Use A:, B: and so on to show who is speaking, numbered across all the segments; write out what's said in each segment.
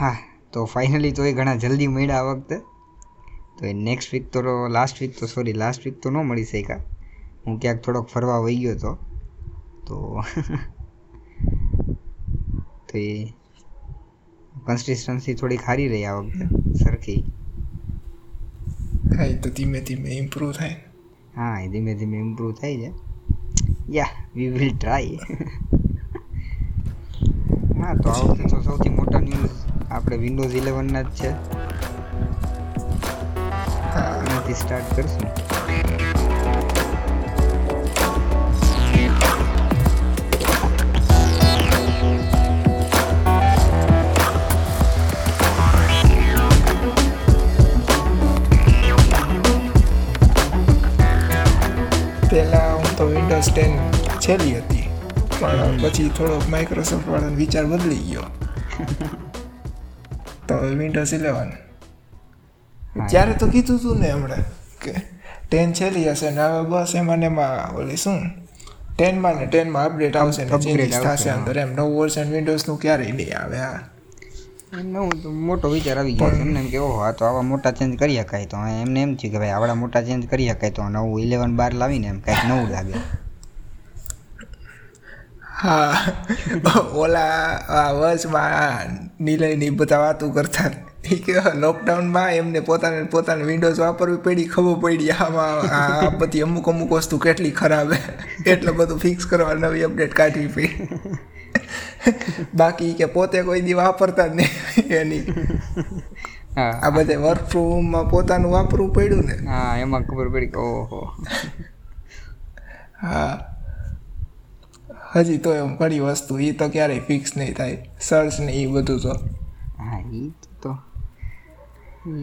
A: હા તો ફાઇનલી તો એ ઘણા જલ્દી મળ્યા આ વખતે. તો એ નેક્સ્ટ વીક તો લાસ્ટ વીક તો સોરી લાસ્ટ વીક તો ન મળી શક્યા. હું ક્યાંક થોડોક ફરવા વહી ગયો હતો તો તો એ કન્સિસ્ટન્સી થોડી ખારી રહી આ વખતે સરખી.
B: હા એ તો ધીમે ધીમે ઇમ્પ્રૂવ થાય.
A: હા એ ધીમે ધીમે ઇમ્પ્રૂવ થાય છે. યા વી વિલ ટ્રાય હા તો આ વખતે તો સૌથી મોટા ન્યૂઝ આપણે વિન્ડોઝ ઇલેવનના જ છે. એનાથી સ્ટાર્ટ કરશું.
B: પહેલાં હું તો વિન્ડોઝ ટેન છેલ્લી હતી. પણ પછી થોડોક માઇક્રોસોફ્ટ વાળાનો વિચાર બદલી ગયો. તો વિન્ડોઝ ઇલેવન ત્યારે તો કીધું તું ને હમણાં કે ટેન છેલ્લી હશે ને હવે બસ એમાં એમાં ઓલી શું? ટેનમાં ને ટેનમાં અપડેટ આવશે ને ચેન્જીસ થશે અંદર એમ. નવું વર્ઝન વિન્ડોઝનું ક્યારેય નહીં આવે હા.
A: નવું તો મોટો વિચાર આવી ગયો એમને એમ કે ઓહો આ તો આવા મોટા ચેન્જ કરી શકાય તો. એમને એમ થયું કે ભાઈ આવડા મોટા ચેન્જ કરી શકાય તો. નવું ઇલેવન બાર લાવીને એમ કાંઈક નવું લાગે.
B: હા. ઓલા આ વર્ષમાં નિલયની બધા વાતો કરતા. કે લોકડાઉનમાં એમને પોતાને પોતાને વિન્ડોઝ વાપરવી પડી ખબર પડી. આમાં આ બધી અમુક અમુક વસ્તુ કેટલી ખરાબ એટલે બધું ફિક્સ કરવા નવી અપડેટ કાઢવી પડી. બાકી કે પોતે કોઈ દી વાપરતા જ નહીં. એની.
A: હા.
B: આ બધે વર્ક ફ્રોમ હોમમાં પોતાનું વાપરવું પડ્યું ને.
A: હા એમાં ખબર પડી કે ઓહો.
B: હા. હજી તો એમ પડી વસ્તુ એ તો ક્યારેય ફિક્સ નહીં થાય સર્ચ ને એ બધું તો
A: હા એ તો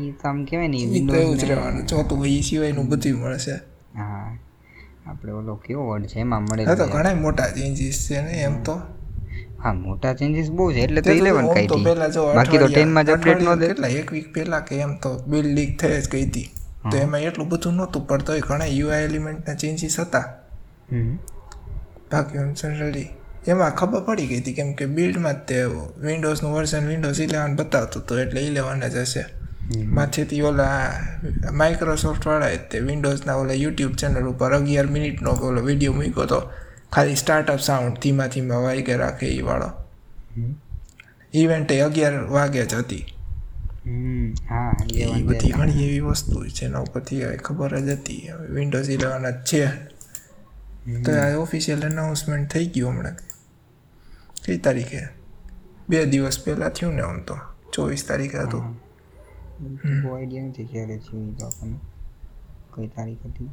A: એ તો આમ કહેવાય ને
B: એ તો એવું જ રહેવાનું ચોથું હોય એ સિવાયનું બધું મળશે
A: હા આપણે ઓલો કેવો વર્ડ છે એમાં મળે
B: તો. ઘણા મોટા ચેન્જીસ છે ને એમ તો
A: હા મોટા ચેન્જીસ બહુ છે એટલે તો
B: તે તો
A: ઇલેવન
B: આમ તો પહેલા જો
A: બાકી તો
B: અઠવાડિયા-
A: ટેનમાં જ અપડેટ ન દે
B: એટલે એક વીક પહેલા કે એમ તો બિલ લીક થઈ જ ગઈ હતી તો એમાં એટલું બધું નહોતું પણ તોય ઘણા યુઆઈ એલિમેન્ટના ચેન્જીસ હતા
A: હમ.
B: એમ જનરલી એમાં ખબર પડી ગઈ હતી કેમ કે બિલ્ડમાં જ તે વિન્ડોઝનું વર્ઝન વિન્ડોઝ ઇલેવન બતાવતું હતું એટલે ઇલેવન જ હશે. માથેથી ઓલા માઇક્રોસોફ્ટ વાળાએ તે વિન્ડોઝના ઓલા યુટ્યુબ ચેનલ ઉપર અગિયાર મિનિટનો ઓલો વીડિયો મૂક્યો હતો ખાલી સ્ટાર્ટઅપ સાઉન્ડ ધીમા ધીમા વાગે રાખે એ વાળો. ઇવેન્ટ એ અગિયાર વાગે જ હતી. એ બધી ઘણી એવી વસ્તુ છે એના ઉપરથી ખબર જ હતી. વિન્ડોઝ ઇલેવન જ છે. તો આ ઓફિશિયલ એનાઉન્સમેન્ટ થઈ ગયું હમણાં. કઈ તારીખે? બે દિવસ પહેલાં થયું ને આમ તો. ચોવીસ તારીખે હતું.
A: આઈડિયા નથી ક્યારે થયું તો આપણને. કઈ તારીખ હતી?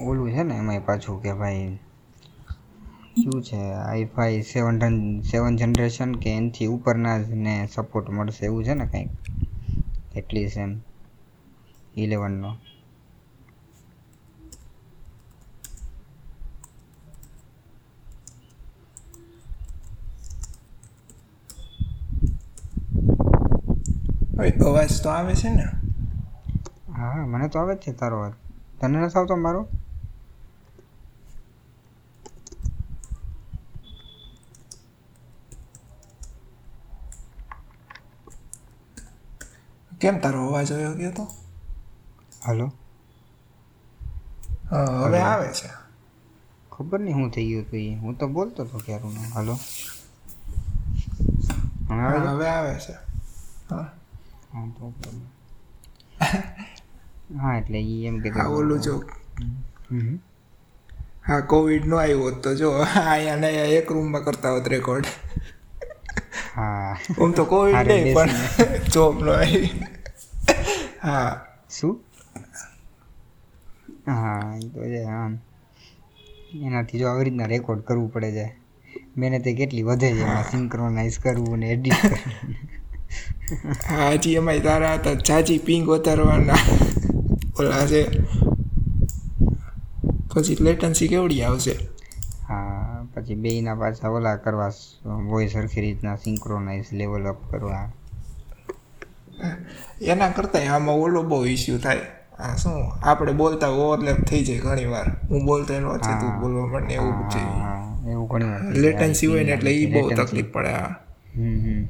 A: ઓલું છે ને એમાંય પાછું કે ભાઈ શું છે આઈ ફાઈ સેવન સેવન જનરેશન કે એનથી ઉપરના જ ને સપોર્ટ મળશે એવું છે ને કંઈક? એટલીસ્ટ એમ. ઇલેવનનો
B: હવે અવાજ તો આવે છે ને?
A: હા મને તો આવે જ છે તારો અવાજ. તને નથી આવતો મારો?
B: કેમ તારો અવાજ આવ્યો ગયો તો?
A: હલો?
B: હા, હવે આવે છે.
A: ખબર નહીં શું થઈ ગયું હતું એ. હું તો બોલતો હતો ક્યારનો. હલો? હવે આવે છે?
B: હા, હા.
A: હા તો હા એટલે એ એમ કે
B: બોલું ઓલું જો. હા કોવિડ નો આવ્યો તો જો અહીંયા ને એક રૂમમાં કરતા હોત રેકોર્ડ.
A: હા.
B: હું તો કોવિડ નહીં પણ જોબ નો આવી. હા.
A: શું? હા એ તો છે હા એનાથી જો આવી રીતના રેકોર્ડ કરવું પડે છે. મહેનત કેટલી વધે છે એમાં સિંક્રોનાઇઝ કરવું ને એડિટ કરવું.
B: હા હજી એમાંય તારા હતા ચાચી પિંગ વધારવાના. ઓલા છે. પછી લેટન્સી કેવડી આવશે?
A: હા પછી બેયના પાછા ઓલા કરવા વોઇસ સરખી રીતના સિંક્રોનાઇઝ લેવલ અપ કરવા.
B: એના કરતાં આમાં ઓલો બહુ ઇસ્યુ થાય. આ શું? આપણે બોલતા ઓવરલેપ થઈ જાય ઘણી વાર. હું બોલતો એનો વચ્ચે તું બોલવા માંડે એવું છે.
A: એવું ઘણી વાર
B: લેટન્સી હોય ને એટલે એ બહુ તકલીફ પડે
A: હમ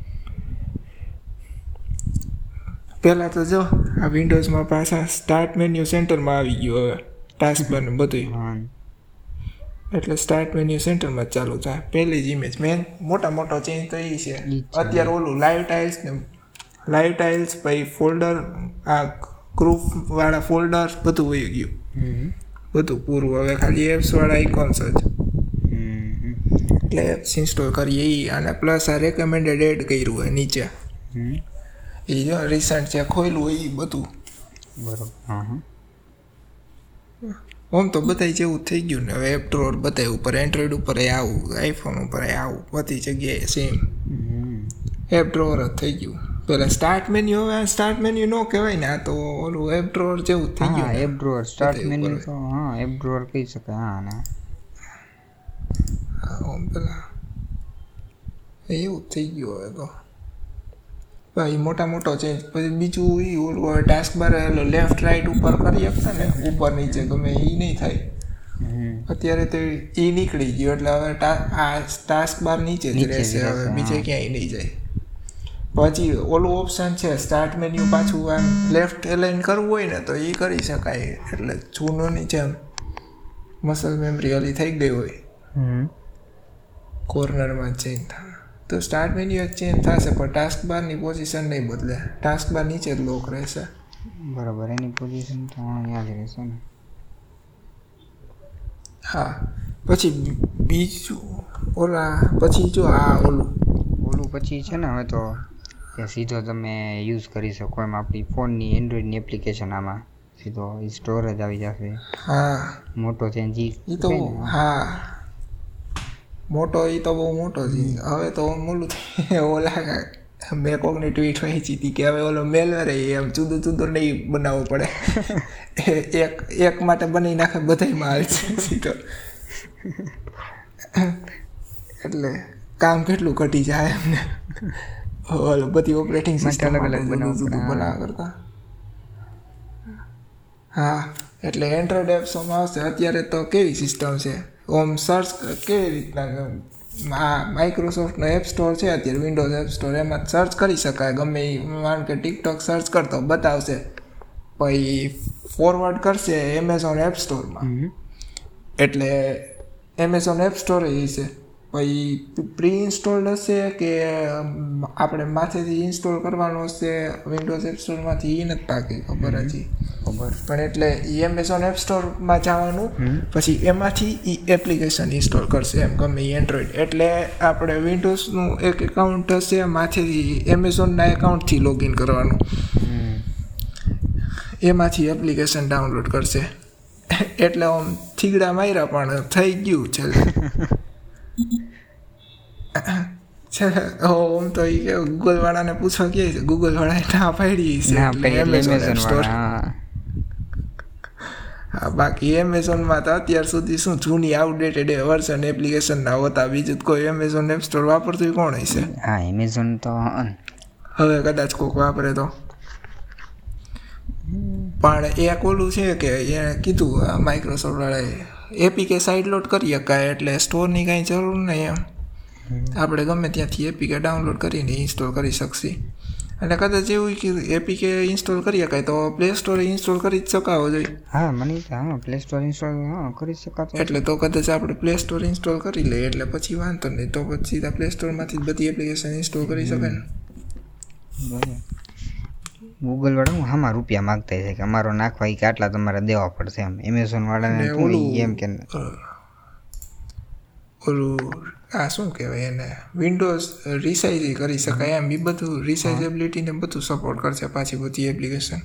B: પહેલાં તો જો આ વિન્ડોઝમાં પાછા સ્ટાર્ટ મેન્યુ સેન્ટરમાં આવી ગયું હવે. ટાસ્ક બાર બધું એટલે સ્ટાર્ટ મેન્યુ સેન્ટરમાં ચાલુ થાય. પહેલી જ ઇમેજ મેન મોટા મોટો ચેન્જ તો એ છે.
A: છે.
B: અત્યારે ઓલું લાઈવ ટાઇલ્સ ને લાઈવ ટાઇલ્સ પછી ફોલ્ડર આ ગ્રુપ વાળા ફોલ્ડર બધું વહી ગયું. બધું પૂરું. હવે ખાલી એપ્સ વાળા આઇકોન્સ જ. એટલે એપ્સ ઇન્સ્ટોલ કરીએ એ અને પ્લસ આ રેકમેન્ડેડ એડ કર્યું હોય નીચે. એ જો રિસન્ટ જે ખોયલું હોય એ બધું.
A: બરોબર.
B: આમ તો બધાય જેવું થઈ ગયું ને. હવે એપ ડ્રોર બધાય ઉપર એન્ડ્રોઈડ ઉપર એ આવું આઈફોન ઉપર એ આવું. બધી જગ્યાએ સેમ એપ ડ્રોર જ થઈ ગયું. પેલા સ્ટાર્ટ મેન્યુ હવે સ્ટાર્ટ મેન્યુ નો કહેવાય ને આ તો ઓલું એપ ડ્રોઅર જેવું થઈ
A: હા
B: ગયું ને.
A: એપ ડ્રોઅર સ્ટાર્ટ મેન્યુ તો હા એપ ડ્રોઅર કહી શકાય હા ને
B: હા, પેલા એવું થઈ ગયું હવે તો ભાઈ મોટા મોટો ચેન્જ પછી બીજું એ ઓલું ટાસ્ક બાર લેફ્ટ રાઈટ ઉપર કરી શકતા ને ઉપર નીચે ગમે એ નહીં થાય અત્યારે તો એ નીકળી ગયું એટલે હવે આ ટાસ્ક બાર નીચે જ રહેશે હવે બીજે ક્યાંય નહીં જાય પછી ઓલું ઓપ્શન છે સ્ટાર્ટ મેન્યુ પાછું આમ લેફ્ટ એલાઇન કરવું હોય ને તો એ કરી શકાય. એટલે જૂનોની જેમ મસલ મેમરી ઓલી થઈ ગઈ હોય.
A: હમ.
B: કોર્નરમાં ચેન્જ થાય. તો સ્ટાર્ટ મેન્યુ એક ચેન્જ થશે પણ ટાસ્ક બારની પોઝિશન નહીં બદલે. ટાસ્ક બાર નીચે જ લોક રહેશે.
A: બરાબર એની પોઝિશન તો અહીંયા જ રહેશે ને.
B: હા. પછી બીજું ઓલા પછી જો આ ઓલું.
A: ઓલું પછી છે ને હવે તો કે સીધો તમે યુઝ કરી શકો એમ. આપણી ફોનની એન્ડ્રોઈડની એપ્લિકેશન આમાં. સીધો સ્ટોરેજ આવી જશે.
B: હા.
A: મોટો ચેન્જ
B: એ તો હા. મોટો એ તો બહુ મોટો છે. હવે તો થઈ- ઓલા મેં કોકની ટ્વીટ વાંચી હતી કે હવે ઓલો મેલવેર એમ જુદો જુદું નહીં બનાવવું પડે. એક એક માટે બની નાખે બધાય માલ. છે સીધો. એટલે કામ કેટલું ઘટી જાય એમને. બધી ઓપરેટિંગ સિસ્ટમ
A: અલગ અલગ બનાવવું
B: કરતા હા એટલે એન્ડ્રોઈડ એપ્સોમાં આવશે અત્યારે તો કેવી સિસ્ટમ છે ઓમ સર્ચ કેવી રીતના આ માઇક્રોસોફ્ટનો એપ સ્ટોર છે અત્યારે વિન્ડોઝ એપ સ્ટોર એમાં સર્ચ કરી શકાય ગમે એ માન કે ટિકટોક સર્ચ કરતો બતાવશે પછી ફોરવર્ડ કરશે એમેઝોન એપ સ્ટોરમાં એટલે એમેઝોન એપ સ્ટોર એ છે પછી પ્રી ઇન્સ્ટોલ્ડ હશે કે આપણે માથેથી ઇન્સ્ટોલ કરવાનું હશે વિન્ડોઝ એપ સ્ટોરમાંથી એ નથી પાકી ખબર હજી.
A: ખબર.
B: પણ એટલે એ એમેઝોન એપ સ્ટોરમાં જવાનું પછી એમાંથી એ એપ્લિકેશન ઇન્સ્ટોલ કરશે એમ ગમે એન્ડ્રોઈડ એટલે આપણે વિન્ડોઝનું એક એકાઉન્ટ હશે માથેથી એમેઝોનના એકાઉન્ટથી લોગિન કરવાનું. એમાંથી એપ્લિકેશન ડાઉનલોડ કરશે. એટલે આમ થીગડા માર્યા પણ થઈ ગયું છેલ્લે છેલ્લે ઓમ તો એ કે ગૂગલ વાળાને પૂછવા કે છે. ગૂગલ વાળાએ ના પાડી છે.
A: ના એમેઝોન સ્ટોર હા.
B: બાકી એમેઝોનમાં તો અત્યાર સુધી શું જૂની આઉટડેટેડ વર્ઝન એપ્લિકેશનના હોતા બીજું કોઈ એમેઝોન એપ સ્ટોર વાપરતું કોણ હશે?
A: હા એમેઝોન તો
B: હવે કદાચ કોઈક વાપરે તો. પણ એક ઓલું છે કે એણે કીધું માઇક્રોસોફ્ટ વાળાએ એપીકે સાઇડ લોડ કરી શકાય એટલે સ્ટોરની કાંઈ જરૂર નહીં એમ. આપણે ગમે ત્યાંથી એપીકે ડાઉનલોડ કરીને ઇન્સ્ટોલ કરી શકશી. અને કદાચ એવું કે એપીકે ઇન્સ્ટોલ કરી શકાય તો પ્લે સ્ટોરે ઇન્સ્ટોલ કરી જ શકાવો જોઈએ.
A: હા મને હા પ્લે સ્ટોર ઇન્સ્ટોલ હા કરી શકાતો
B: એટલે તો કદાચ આપણે પ્લે સ્ટોર ઇન્સ્ટોલ કરી લઈએ એટલે પછી વાંધો નહીં તો પછી સીધા પ્લે સ્ટોરમાંથી જ બધી એપ્લિકેશન ઇન્સ્ટોલ કરી શકાય ને.
A: ગૂગલ વાળા હું આમાં રૂપિયા માગતા છે કે અમારો નાખવા કે આટલા તમારે દેવા પડશે એમ. એમેઝોન વાળાને એમ કે
B: ઓલું આ શું કહેવાય એને? વિન્ડોઝ રિસાઇઝ કરી શકાય એમ. એ બધું રિસાઇઝેબિલિટીને બધું સપોર્ટ કરશે પાછી બધી એપ્લિકેશન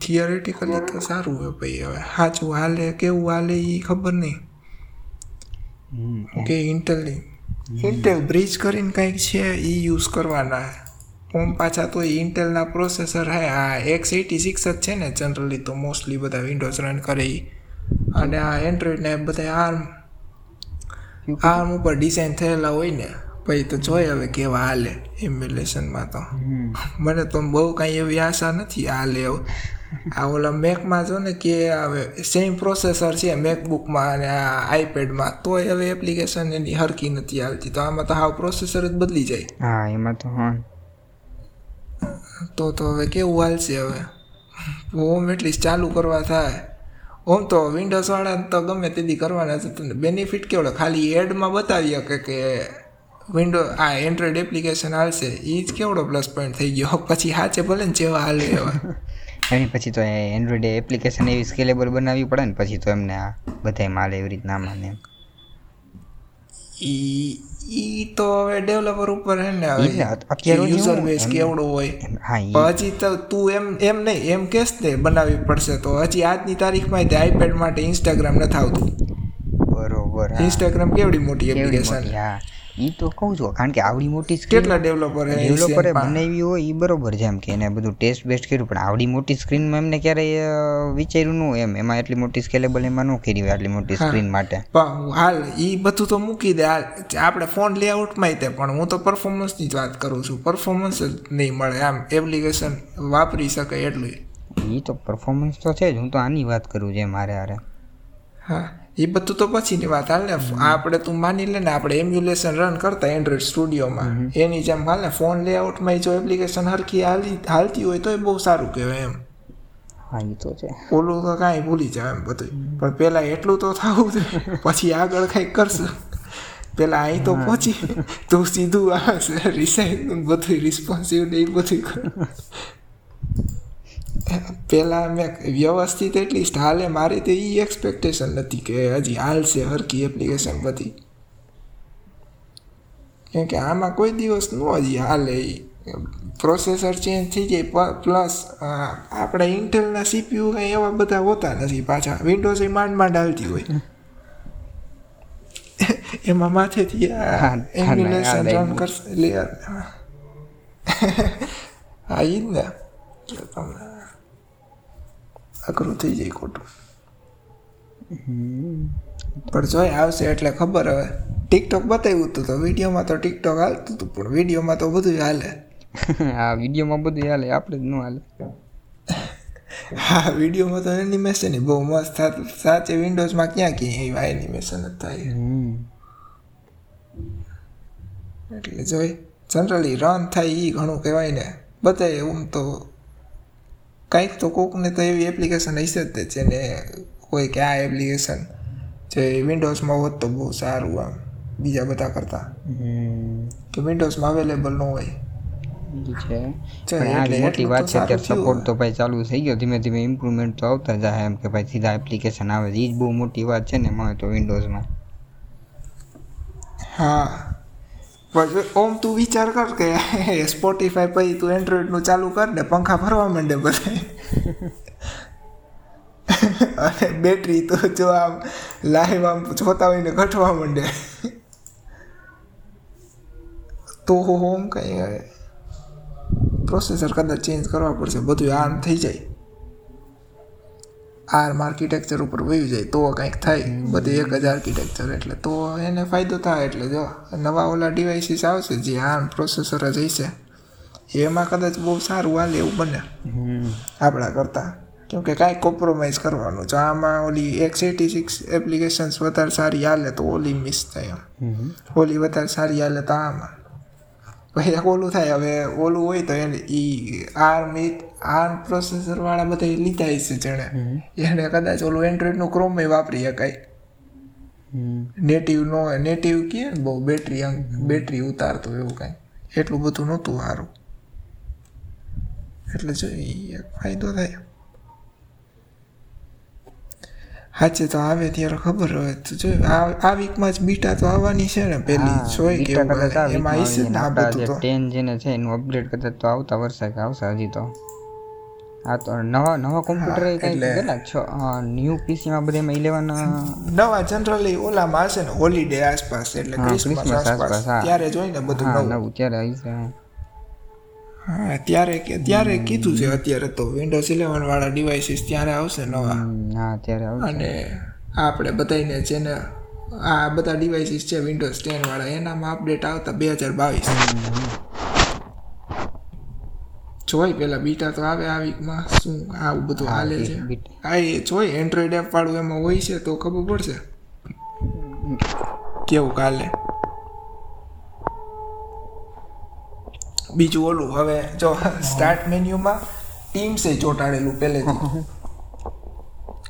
B: થિયરેટિકલી તો સારું હોય ભાઈ હવે. સાચું હાલે કેવું હાલે એ ખબર નહીં. કે ઇન્ટેલની ઇન્ટેલ બ્રિજ કરીને કંઈક છે એ યુઝ કરવાના. ઓમ પાછા તો ઇન્ટેલના પ્રોસેસર હે. આ એક્સ એટી સિક્સ જ છે ને જનરલી તો મોસ્ટલી બધા વિન્ડોઝ રન કરે એ અને આ એન્ડ્રોઈડ ને બધા આર્મ આર્મ ઉપર ડિઝાઇન થયેલા હોય ને પછી તો જોઈએ હવે કેવા હાલે એમ્યુલેશનમાં તો. મને તો બહુ કાંઈ એવી આશા નથી હાલે એવું. આ ઓલા મેકમાં જો ને કે હવે સેમ પ્રોસેસર છે મેકબુકમાં અને આ આઈપેડમાં તોય હવે એપ્લિકેશન એની હરકી નથી આવતી તો આમાં તો હાવ પ્રોસેસર જ બદલી જાય.
A: હા એમાં તો હા.
B: તો તો હવે કેવું હાલશે હવે? હોમ એટલીસ્ટ ચાલુ કરવા થાય. ઓમ તો વિન્ડોઝવાળા તો ગમે તેથી કરવાના છે બેનિફિટ કેવડો? ખાલી એડમાં બતાવી શકે કે વિન્ડો આ એન્ડ્રોઈડ એપ્લિકેશન હાલશે એ જ કેવડો પ્લસ પોઈન્ટ થઈ ગયો? પછી હાચે ભલે ને જેવા હાલે એવા.
A: એની પછી તો એન્ડ્રોઈડ એપ્લિકેશન એવી સ્કેલેબલ બનાવવી પડે ને પછી તો એમને આ બધાય માલ એવી રીતના માને એમ.
B: ઈ ઈ તો હવે ડેવલપર ઉપર હે ને
A: હવે અત્યાર
B: યુઝર બેઝ કેવડો હોય. હજી તો તું એમ એમ નહીં એમ કેસ ને બનાવવી પડશે તો. હજી આજની તારીખમાં તે આઈપેડ માટે ઇન્સ્ટાગ્રામ નથી આવતું.
A: બરોબર
B: ઇન્સ્ટાગ્રામ કેવડી મોટી એપ્લિકેશન
A: એપ્લિકેશન ઈ તો કહું છું કારણ કે આવડી મોટી સ્ક્રીન
B: કેટલા ડેવલપર
A: ડેવલપરે બનાવી હોય એ બરોબર છે એમ કે એને બધું ટેસ્ટ બેસ્ટ કર્યું પણ આવડી મોટી સ્ક્રીનમાં એમને ક્યારેય વિચાર્યું ન એમ. એમાં એટલી મોટી સ્કેલેબલ એમાં ન કરી આટલી મોટી સ્ક્રીન માટે.
B: પણ હાલ ઈ બધું તો મૂકી દે. આપણે ફોન લેઆઉટમાં તે પણ હું તો પરફોર્મન્સની જ વાત કરું છું. પરફોર્મન્સ જ નહીં મળે આમ. એપ્લિકેશન વાપરી શકે એટલું
A: એ તો પરફોર્મન્સ તો છે જ. હું તો આની વાત કરું છે મારે હારે.
B: હા. એ બધું તો પછીની વાત. હાલ ને આપણે તું માની લે ને આપણે એમ્યુલેશન રન કરતા એન્ડ્રોઈડ સ્ટુડિયોમાં. એની જેમ હાલ ને ફોન લેઆઉટમાં જો એપ્લિકેશન હરખી હાલી હાલતી હોય તો એ બહુ સારું કહેવાય એમ.
A: હા એ તો છે.
B: ઓલું તો કાંઈ ભૂલી જાય એમ બધું પણ પહેલાં એટલું તો થવું છે પછી આગળ કંઈક કરશું. પેલા અહીં તો પહોંચી. તું સીધું આ રિસાઈન બધું રિસ્પોન્સિવ ને એ બધું પહેલાં મેં વ્યવસ્થિત એટલીસ્ટ હાલે મારી તો એ એક્સપેક્ટેશન નથી કે હજી હાલશે હરકી એપ્લિકેશન બધી. કેમ કે આમાં કોઈ દિવસ ન હજી હાલે પ્રોસેસર ચેન્જ થઈ જાય પ્લસ આપણા ઇન્ટેલના સીપીયુ કંઈ એવા બધા હોતા નથી પાછા. વિન્ડોઝ એ માંડ માંડ આવતી હોય. એમાં માથેથી એમ્યુલેશન રન કરશે. હા. એ જ ને. તમને અઘરું થઈ જાય ખોટું. પણ જોઈ આવશે એટલે ખબર હવે. ટિકટોક બતાવ્યું હતું તો વિડીયોમાં તો ટિકટોક હાલતું હતું પણ વિડીયોમાં તો બધું હાલે.
A: આ વિડીયોમાં બધું હાલે આપણે જ ન હાલે.
B: હા વિડીયોમાં તો એનિમેશન બહુ મસ્ત સાચે વિન્ડોઝમાં ક્યાં ક્યાં એવા એનિમેશન જ થાય.
A: હમ.
B: એટલે જોઈ જનરલી રન થાય એ ઘણું કહેવાય ને. બધાય એવું તો કંઈક તો કોકને તો એવી એપ્લિકેશન હશે જ જેને હોય કે આ એપ્લિકેશન જે વિન્ડોઝમાં હોત તો બહુ સારું આમ બીજા બધા કરતાં. કે વિન્ડોઝમાં અવેલેબલ ન હોય.
A: મોટી વાત છે અત્યારે સપોર્ટ તો ભાઈ ચાલુ થઈ ગયો ધીમે ધીમે ઇમ્પ્રુવમેન્ટ તો આવતા જાય એમ કે ભાઈ સીધા એપ્લિકેશન આવે. એ જ બહુ મોટી વાત છે ને મને તો વિન્ડોઝમાં
B: હા. પછી ઓમ તું વિચાર કર કે સ્પોટીફાઈ પછી તું એન્ડ્રોઈડનું ચાલુ કર ને પંખા ફરવા માંડે બધે અને બેટરી તો જો આમ લાઈવ આમ જોતા હોય ને ઘટવા માંડે તો હોમ કંઈ પ્રોસેસર કદાચ ચેન્જ કરવા પડશે બધું આર્મ થઈ જાય આર્મ આર્કિટેક્ચર ઉપર વયું જાય તો કંઈક થાય. બધી એક જ આર્કિટેક્ચર એટલે તો એને ફાયદો થાય એટલે જો નવા ઓલા ડિવાઇસીસ આવશે જે આર્મ પ્રોસેસર જ હશે એમાં કદાચ બહુ સારું હાલે એવું બને. આપણા કરતાં. કેમકે કાંઈ કોમ્પ્રોમાઇઝ કરવાનું જો આમાં ઓલી એક્સ એટી સિક્સ એપ્લિકેશન્સ વધારે સારી હાલે તો ઓલી મિસ થાય એમ. ઓલી વધારે સારી હાલે તો આમાં. પછી ઓલું થાય હવે ઓલું હોય તો એને એ આર્મ આર્મ પ્રોસેસર વાળા બધા લીધા છે જેણે. એને કદાચ ઓલું એન્ડ્રોઈડનું ક્રોમે વાપરી શકાય. નેટિવ નો નેટિવ કહે ને બહુ બેટરી બેટરી ઉતારતું એવું કાંઈ. એટલું બધું નહોતું સારું એટલે જો એક ફાયદો થાય. હાચે તો આવે ત્યારે ખબર હોય. તો જો આ વીકમાં જ બીટા તો આવવાની છે ને પેલી જોઈ આવે. એમાં
A: વીકમાં
B: આવીશે આ બધું તો.
A: ટેન જેને છે એનું અપગ્રેડ કદાચ તો આવતા વર્ષે કે આવશે હજી તો. આ તો નવા નવા કોમ્પ્યુટર કઈ
B: એટલે-
A: કેટલા છ? પીસી માં બધે ઇલેવન
B: નવા જનરલી ઓલામાં હશે ને હોલિડે આસપાસ એટલે ક્રિસમસ આસપાસ. ત્યારે જોઈને બધું નવું.
A: નવું ત્યારે આવી છે
B: હા ત્યારે કે ત્યારે કીધું છે અત્યારે તો વિન્ડોઝ ઇલેવન વાળા ડિવાઇસીસ ત્યારે આવશે નવા.
A: હા ત્યારે આવશે.
B: અને આપણે બધાને જેને આ બધા ડિવાઇસીસ છે વિન્ડોઝ ટેન વાળા એનામાં અપડેટ આવતા બે હજાર બાવીસ. જોઈ પેલા બીટા તો આવે આ વીકમાં શું આવું બધું હાલે છે. હા એ જોઈ એન્ડ્રોઈડ એપ વાળું એમાં હોય છે તો ખબર પડશે. કેવું કાલે? બીજું ઓલું હવે જો સ્ટાર્ટ મેન્યુમાં ટીમ્સે ચોંટાડેલું પહેલેથી.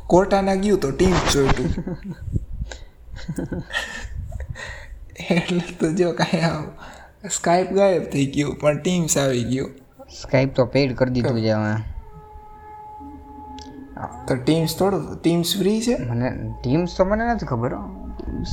B: કોર્ટાના ગયું તો ટીમ ચોટ્યું. એટલે તો જો કાંઈ આવ સ્કાઈપ ગાયબ થઈ ગયું પણ ટીમ્સ આવી ગયું.
A: સ્કાઈપ તો પેડ કરી દીધું છે હવે.
B: તો ટીમ્સ થોડું ટીમ્સ ફ્રી છે?
A: મને ટીમ્સ તો મને નથી ખબર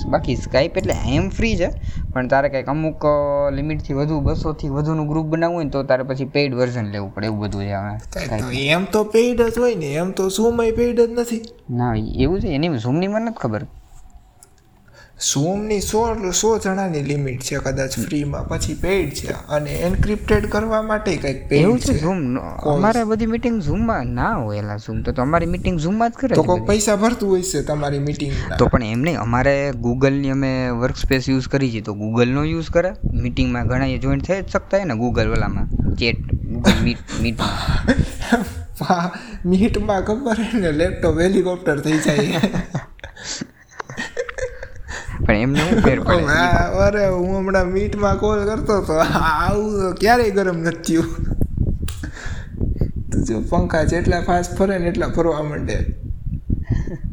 A: બાકી સ્કાઈપ એટલે એમ ફ્રી છે. પણ તારે કંઈક અમુક લિમિટથી વધુ બસોથી વધુનું ગ્રુપ બનાવવું હોય ને તો તારે પછી પેઇડ વર્ઝન લેવું પડે. એવું બધું છે હવે
B: એમ તો પેઇડ જ હોય ને એમ તો ઝૂમ પેઇડ જ નથી.
A: ના એવું છે. એની ઝૂમની મને નથી ખબર.
B: ઝૂમની સો સો જણાની લિમિટ છે કદાચ ફ્રીમાં પછી પેઇડ છે. અને એન્ક્રિપ્ટેડ કરવા માટે કંઈક પેઇડ
A: છે? ઝૂમ અમારે બધી મીટિંગ ઝૂમમાં ના હોય એલા ઝૂમ તો અમારી મીટિંગ ઝૂમમાં જ કરે
B: તો કોઈ પૈસા ભરતું હોય છે તમારી મીટિંગ
A: તો પણ એમ નહીં. અમારે ગૂગલની અમે વર્ક સ્પેસ યુઝ કરી છે. તો ગૂગલનો યુઝ કરે. મીટિંગમાં ઘણા એ જોઈન્ટ થઈ જ શકતા હોય ને ગૂગલ વાલામાં ચેટ ગૂગલ મીટ મીટમાં
B: મીટમાં ખબર ને લેપટોપ હેલિકોપ્ટર થઈ જાય.
A: પણ એમને શું ફેર પડે.
B: અરે હું હમણાં મીટમાં કોલ કરતો હતો. આવું તો ક્યારેય ગરમ નથી થયું. તો જો પંખા જેટલા ફાસ્ટ ફરે ને એટલા ફરવા માંડે.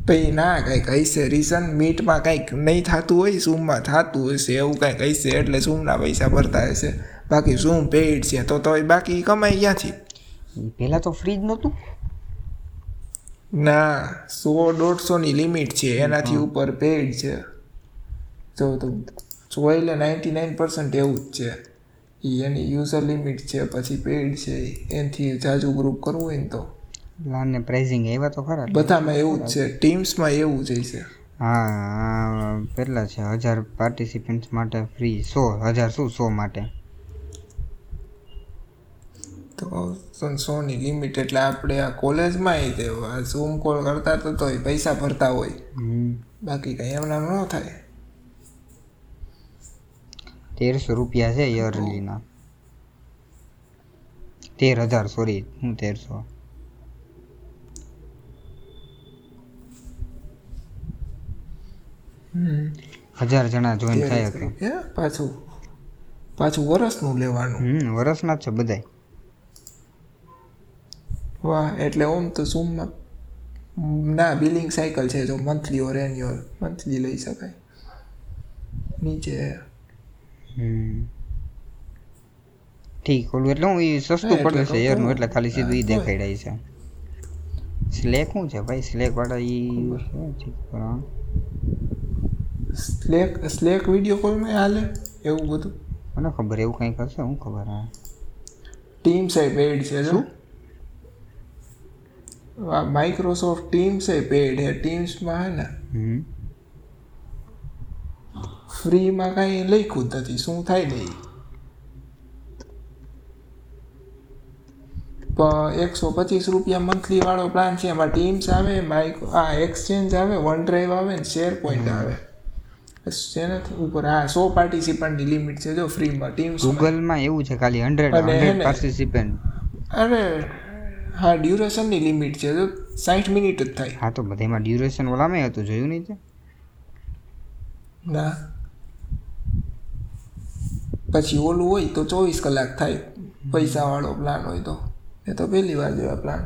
B: પછી ના કંઈક હશે રીઝન મીટમાં કંઈક નહીં થતું હોય ઝૂમમાં થતું હશે એવું કંઈક હશે. એટલે ઝૂમના પૈસા ભરતા હશે. બાકી ઝૂમ પેઇડ છે તો તો બાકી કમાઈ ક્યાંથી?
A: પહેલાં તો ફ્રી જ નહોતું.
B: ના સો દોઢસોની લિમિટ છે. એનાથી ઉપર પેઇડ છે. જો તું જોઈ લે નાઇન્ટી નાઇન પર્સન્ટ એવું જ છે. એ એની યુઝર લિમિટ છે પછી પેઇડ છે એનાથી જાજુ ગ્રુપ કરવું હોય ને તો.
A: લાને પ્રાઇઝિંગ એવા તો ખરા.
B: બધામાં એવું જ છે. ટીમ્સમાં એવું જ છે.
A: હા પહેલાં છે હજાર પાર્ટિસિપન્ટ્સ માટે ફ્રી સો હજાર શું સો માટે?
B: તો સોની લિમિટ એટલે આપણે આ કોલેજમાં ઝૂમ કોલ કરતા તો તોય પૈસા ભરતા હોય. બાકી કંઈ એમના ન થાય.
A: તેરસો રૂપિયા છે યરલીના તેર હજાર સોરી હું તેરસો. હજાર જણા જોઈન થાય કે
B: પાછું પાછું વરસનું લેવાનું.
A: હમ વર્ષના જ છે બધાય.
B: વાહ એટલે ઓમ તો સુમમાં ના બિલિંગ સાયકલ છે જો મંથલી ઓર એન્યુઅલ મંથલી લઈ શકાય. નીચે
A: ઠીક ઓલું એટલે હું એ સસ્તું પડે છે
B: એરનું
A: એટલે ખાલી સીધું ઈ
B: હા,
A: દેખાડાય છે. સ્લેક શું છે ભાઈ? સ્લેક વાળા છે? હા.
B: સ્લેક સ્લેક વીડિયો કોલમાં હાલે? એવું બધું?
A: મને ખબર એવું કંઈક હશે હું ખબર હા.
B: ટીમ એ પેડ છે શું? માઇક્રોસોફ્ટ ટીમ્સ એ પેડ હે ટીમ્સમાં હે ને?
A: હમ.
B: ફ્રીમાં કાંઈ લખ્યું જ નથી શું થાય ને એકસો પચીસ રૂપિયા મંથલી વાળો પ્લાન છે એમાં ટીમ્સ આવે માઇક આ એક્સચેન્જ આવે વન ડ્રાઈવ આવે ને શેર પોઈન્ટ આવે જેનાથી ઉપર હા સો પાર્ટિસિપન્ટની લિમિટ છે જો ફ્રીમાં ટીમ્સ
A: ગૂગલમાં એવું છે ખાલી હંડ્રેડ હંડ્રેડ પાર્ટિસિપન્ટ
B: અરે હા ડ્યુરેશનની લિમિટ છે જો સાઠ મિનિટ જ થાય.
A: હા તો બધામાં ડ્યુરેશન ઓલામાં હતું જોયું નહીં તે?
B: ના. પછી ઓલું હોય તો ચોવીસ કલાક થાય. પૈસાવાળો પ્લાન હોય તો. એ તો પહેલી વાર જેવા પ્લાન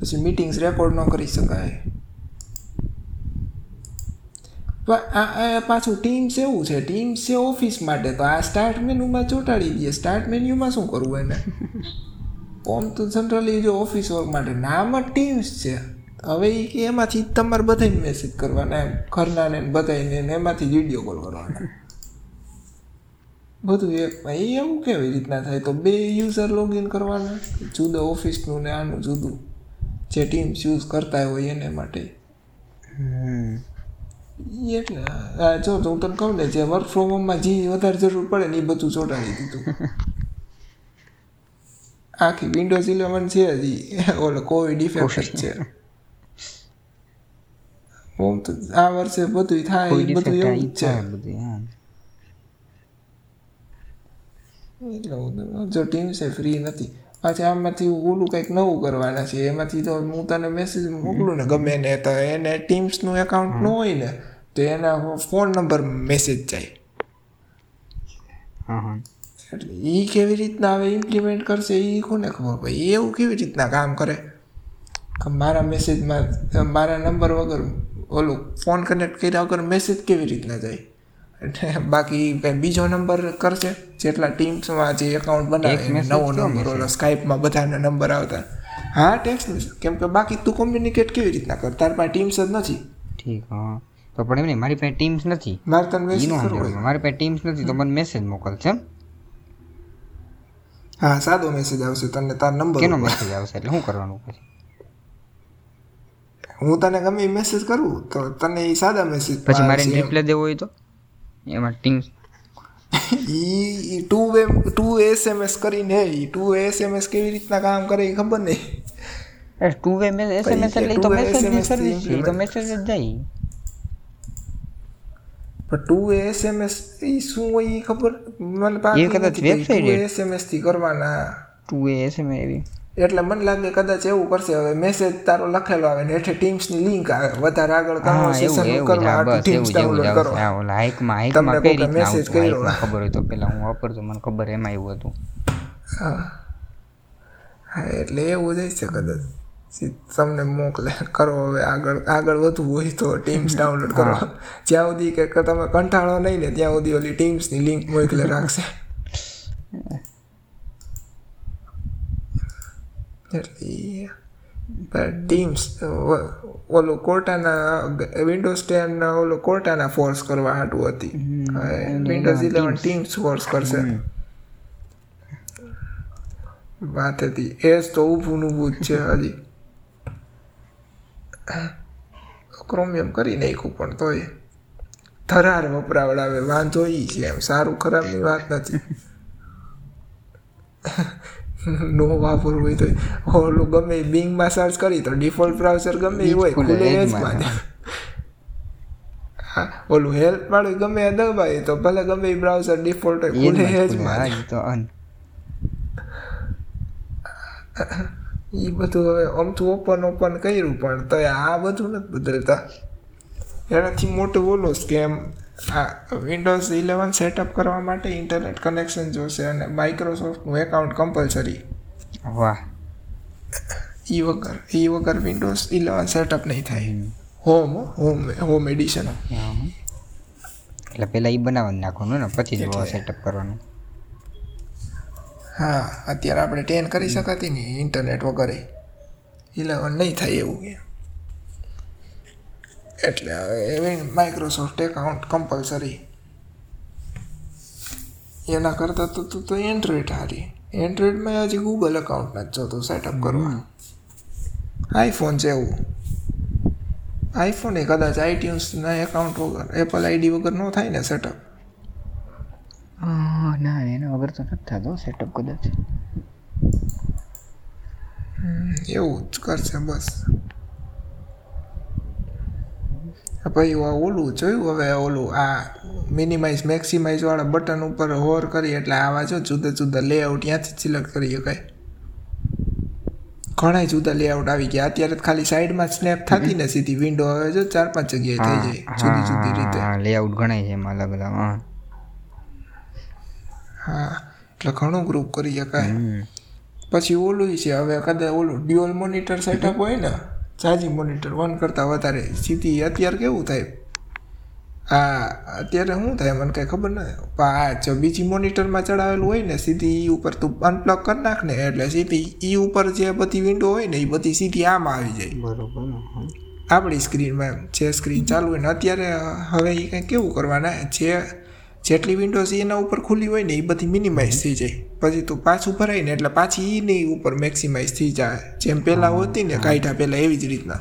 B: પછી મીટિંગ્સ રેકોર્ડ ન કરી શકાય. આ પાછું ટીમ્સ એવું છે. ટીમ્સ છે ઓફિસ માટે. તો આ સ્ટાર્ટ મેન્યુમાં ચોંટાડી દઈએ. સ્ટાર્ટ મેન્યુમાં શું કરવું એને? ઓમ તો જનરલી જો ઓફિસ વર્ક માટે. નામ જ ટીમ્સ છે. હવે એ કે એમાંથી તમારે બધાને મેસેજ કરવાના એમ. ઘરના ને બધાને એમાંથી વીડિયો કોલ કરવાના. બધું એક એ એવું કેવી રીતના થાય? તો બે યુઝર લોગિન કરવાના જુદા ઓફિસનું ને આનું જુદું. જે ટીમ્સ યુઝ કરતા હોય એને માટે. એટલે જો તો હું તને કહું ને જે વર્ક ફ્રોમ હોમમાં જે વધારે જરૂર પડે ને એ બધું ચોંટાડી દીધું. આખી વિન્ડોઝ ઇલેવન છે હજી ઓલો કોવિડ ઇફેક્ટ છે. ઓમ તો આ વર્ષે બધું થાય બધું એવું જ છે
A: થાય બધું હા
B: એટલે હું તો- જો ટીમ્સ એ ફ્રી નથી. પાછા આમાંથી ઓલું કંઈક નવું કરવાના છે. એમાંથી તો હું તને મેસેજ મોકલું ને ગમે ને તો એને ટીમ્સનું એકાઉન્ટ ન હોય ને તો એના ફોન નંબર મેસેજ જાય. એટલે એ કેવી રીતના હવે ઇમ્પ્લિમેન્ટ કરશે એ કોને ખબર ભાઈ એવું કેવી રીતના કામ કરે? મારા મેસેજમાં મારા નંબર વગર ઓલું ફોન કનેક્ટ કર્યા વગર મેસેજ કેવી રીતના જાય? બાકી કંઈ બીજો નંબર કરશે? જેટલા ટીમ્સમાં જે એકાઉન્ટ બનાવે નવો નંબર ઓલો સ્કાઇપમાં બધાના નંબર આવતા. હા ટેક્સ કેમ કે બાકી તું કોમ્યુનિકેટ કેવી રીતના કર? તાર પાસે ટીમ્સ જ નથી.
A: ઠીક હા. તો પણ એમ નહીં મારી પાસે ટીમ્સ નથી.
B: મારે તને મેસેજ કરવો
A: મારી પાસે ટીમ્સ નથી તો મને મેસેજ મોકલશે
B: હા સાદો મેસેજ આવશે તને તાર નંબર
A: કેનો મેસેજ આવશે? એટલે શું કરવાનું પછી?
B: હું તને ગમે મેસેજ કરું તો તને એ સાદા મેસેજ
A: પછી મારે રિપ્લાય દેવો હોય તો? એમાં ટીમ.
B: ઈ ટુ એમ ટુ એસએમએસ કરીને ઈ ટુ એસએમએસ કેવી રીતના કામ કરે એ ખબર નહીં
A: ટુ વે એસએમએસ એટલે તો મેસેજની સર્વિસ છે તો મેસેજ જ જાય.
B: પણ ટુ એસએમએસ ઈ શું હોય ઈ ખબર? મને
A: એ કદાચ
B: વેબસાઈટ એસએમએસથી કરવાના.
A: ટુ એસએમએસ એવી.
B: એટલે મને લાગે કદાચ એવું કરશે. હવે મેસેજ તારો લખેલો આવે ને એટલે ટીમ્સની લિંક આવે. વધારે આગળ
A: હા સેશન
B: કરવા ટીમ્સ ડાઉનલોડ કરો.
A: લાઈકમાં ઓલા હાઇકમાં કઈ રીતના
B: message કર્યો.
A: ખબર હોય તો પેલા હું વાપરતો મને ખબર એમાં એવું હતું.
B: હા. એટલે એવું જ છે કદાચ. તમને મોકલે. કરો હવે આગળ આગળ વધવું હોય તો ટીમ્સ ડાઉનલોડ કરો. જ્યાં સુધી કે કે તમે કંટાળો નહીં ને ત્યાં સુધી ઓલી ટીમ્સની લિંક મોકલે રાખશે. એટલે ટીમ્સ ઓલું કોર્ટાના વિન્ડોઝ ટેન ઓલું કોર્ટાના ફોર્સ કરવા હાટું હતી. વિન્ડોઝ ઇલેવન ટીમ્સ ફોર્સ કરશે. વાત હતી. એ જ તો ઊભું ને ઊભું જ છે હજી. ક્રોમિયમ કરી નાખ્યું પણ તોય. થરાર વપરાવડાવે વાંધો ઈ છે એમ. સારું ખરાબની વાત નથી. નો વાપરવું હોય તો ઓલું ગમે બિંગમાં સર્ચ કરી તો ડિફોલ્ટ બ્રાઉઝર ગમે એ હોય
A: ખુલે એ જ
B: હા ઓલું હેલ્પ વાળું ગમે એ દબાય તો ભલે ગમે એ બ્રાઉઝર ડિફોલ્ટ હોય
A: એ
B: ખુલે
A: એ
B: જ
A: ખુલે.
B: માં
A: તો
B: એ બધું હવે અમથું ઓપન ઓપન કર્યું પણ તો આ બધું નથી બદલતા. એનાથી મોટું બોલો સ્કેમ આ વિન્ડોઝ ઇલેવન સેટઅપ કરવા માટે ઇન્ટરનેટ કનેક્શન જોશે અને માઇક્રોસોફ્ટનું એકાઉન્ટ કમ્પલસરી
A: વાહ.
B: એ વગર એ વગર વિન્ડોઝ ઇલેવન સેટઅપ નહીં થાય. હોમ. હોમ હોમ એડિશન
A: હા. એટલે પહેલાં એ બનાવવાનું નાખવાનું ને પછી જ સેટઅપ કરવાનું.
B: હા અત્યારે આપણે ટેન કરી શકાતી નહીં ઇન્ટરનેટ વગર. ઇલેવન નહીં થાય એવું કે. એટલે હવે માઇક્રોસોફ્ટ એકાઉન્ટ કમ્પલસરી એના કરતાં તો તું તો એન્ડ્રોઈડ હારી. એન્ડ્રોઈડમાં હજી ગૂગલ એકાઉન્ટ નથી જોતું સેટઅપ કરવા. આઈફોન જેવું આઈફોન એ કદાચ આઈટ્યુન્સના એકાઉન્ટ વગર એપલ આઈડી વગર ન થાય ને સેટઅપ
A: ના એના વગર તો નથી થતો સેટઅપ કદાચ.
B: એવું જ કરશે બસ. પછી આ ઓલું જોયું? હવે ઓલું આ મિનિમાઇઝ મેક્સિમાઇઝ વાળા બટન ઉપર હોર કરી એટલે આવા જો જુદા જુદા લેઆઉટ ત્યાંથી સિલેક્ટ કરી શકાય. ઘણા જુદા લેઆઉટ આવી ગયા. અત્યારે તો ખાલી સાઈડમાં સ્નેપ થતી ને સીધી વિન્ડો હવે જો ચાર પાંચ જગ્યાએ થઈ જાય. જુદી જુદી રીતે.
A: લેઆઉટ ઘણા છે એમાં અલગ અલગ હા.
B: એટલે ઘણું ગ્રુપ કરી શકાય. પછી ઓલું છે. હવે કદાચ ઓલું ડ્યુઅલ મોનિટર સેટઅપ હોય ને ચાર્જિંગ મોનિટર વન કરતાં વધારે સીધી અત્યારે કેવું થાય? આ અત્યારે શું થાય મને કાંઈ ખબર નથી. પણ આ જો બીજી મોનિટરમાં ચડાવેલું હોય ને સીધી ઈ ઉપર તું અનપ્લગ કરી નાખ ને એટલે સીધી ઈ ઉપર જે બધી વિન્ડો હોય ને એ બધી સીધી આમાં આવી જાય.
A: બરોબર
B: આપણી સ્ક્રીનમાં એમ જે સ્ક્રીન ચાલુ હોય ને અત્યારે હવે એ કંઈ કેવું કરવાના? જે જેટલી વિન્ડોઝ એના ઉપર ખુલ્લી હોય ને એ બધી મિનિમાઇઝ થઈ જાય. પછી તું પાછું ભરાય ને એટલે પાછી એની ઉપર મેક્સિમાઇઝ થઈ જાય. જેમ પહેલાં હોતી ને કાઢ્યા પહેલાં એવી જ રીતના.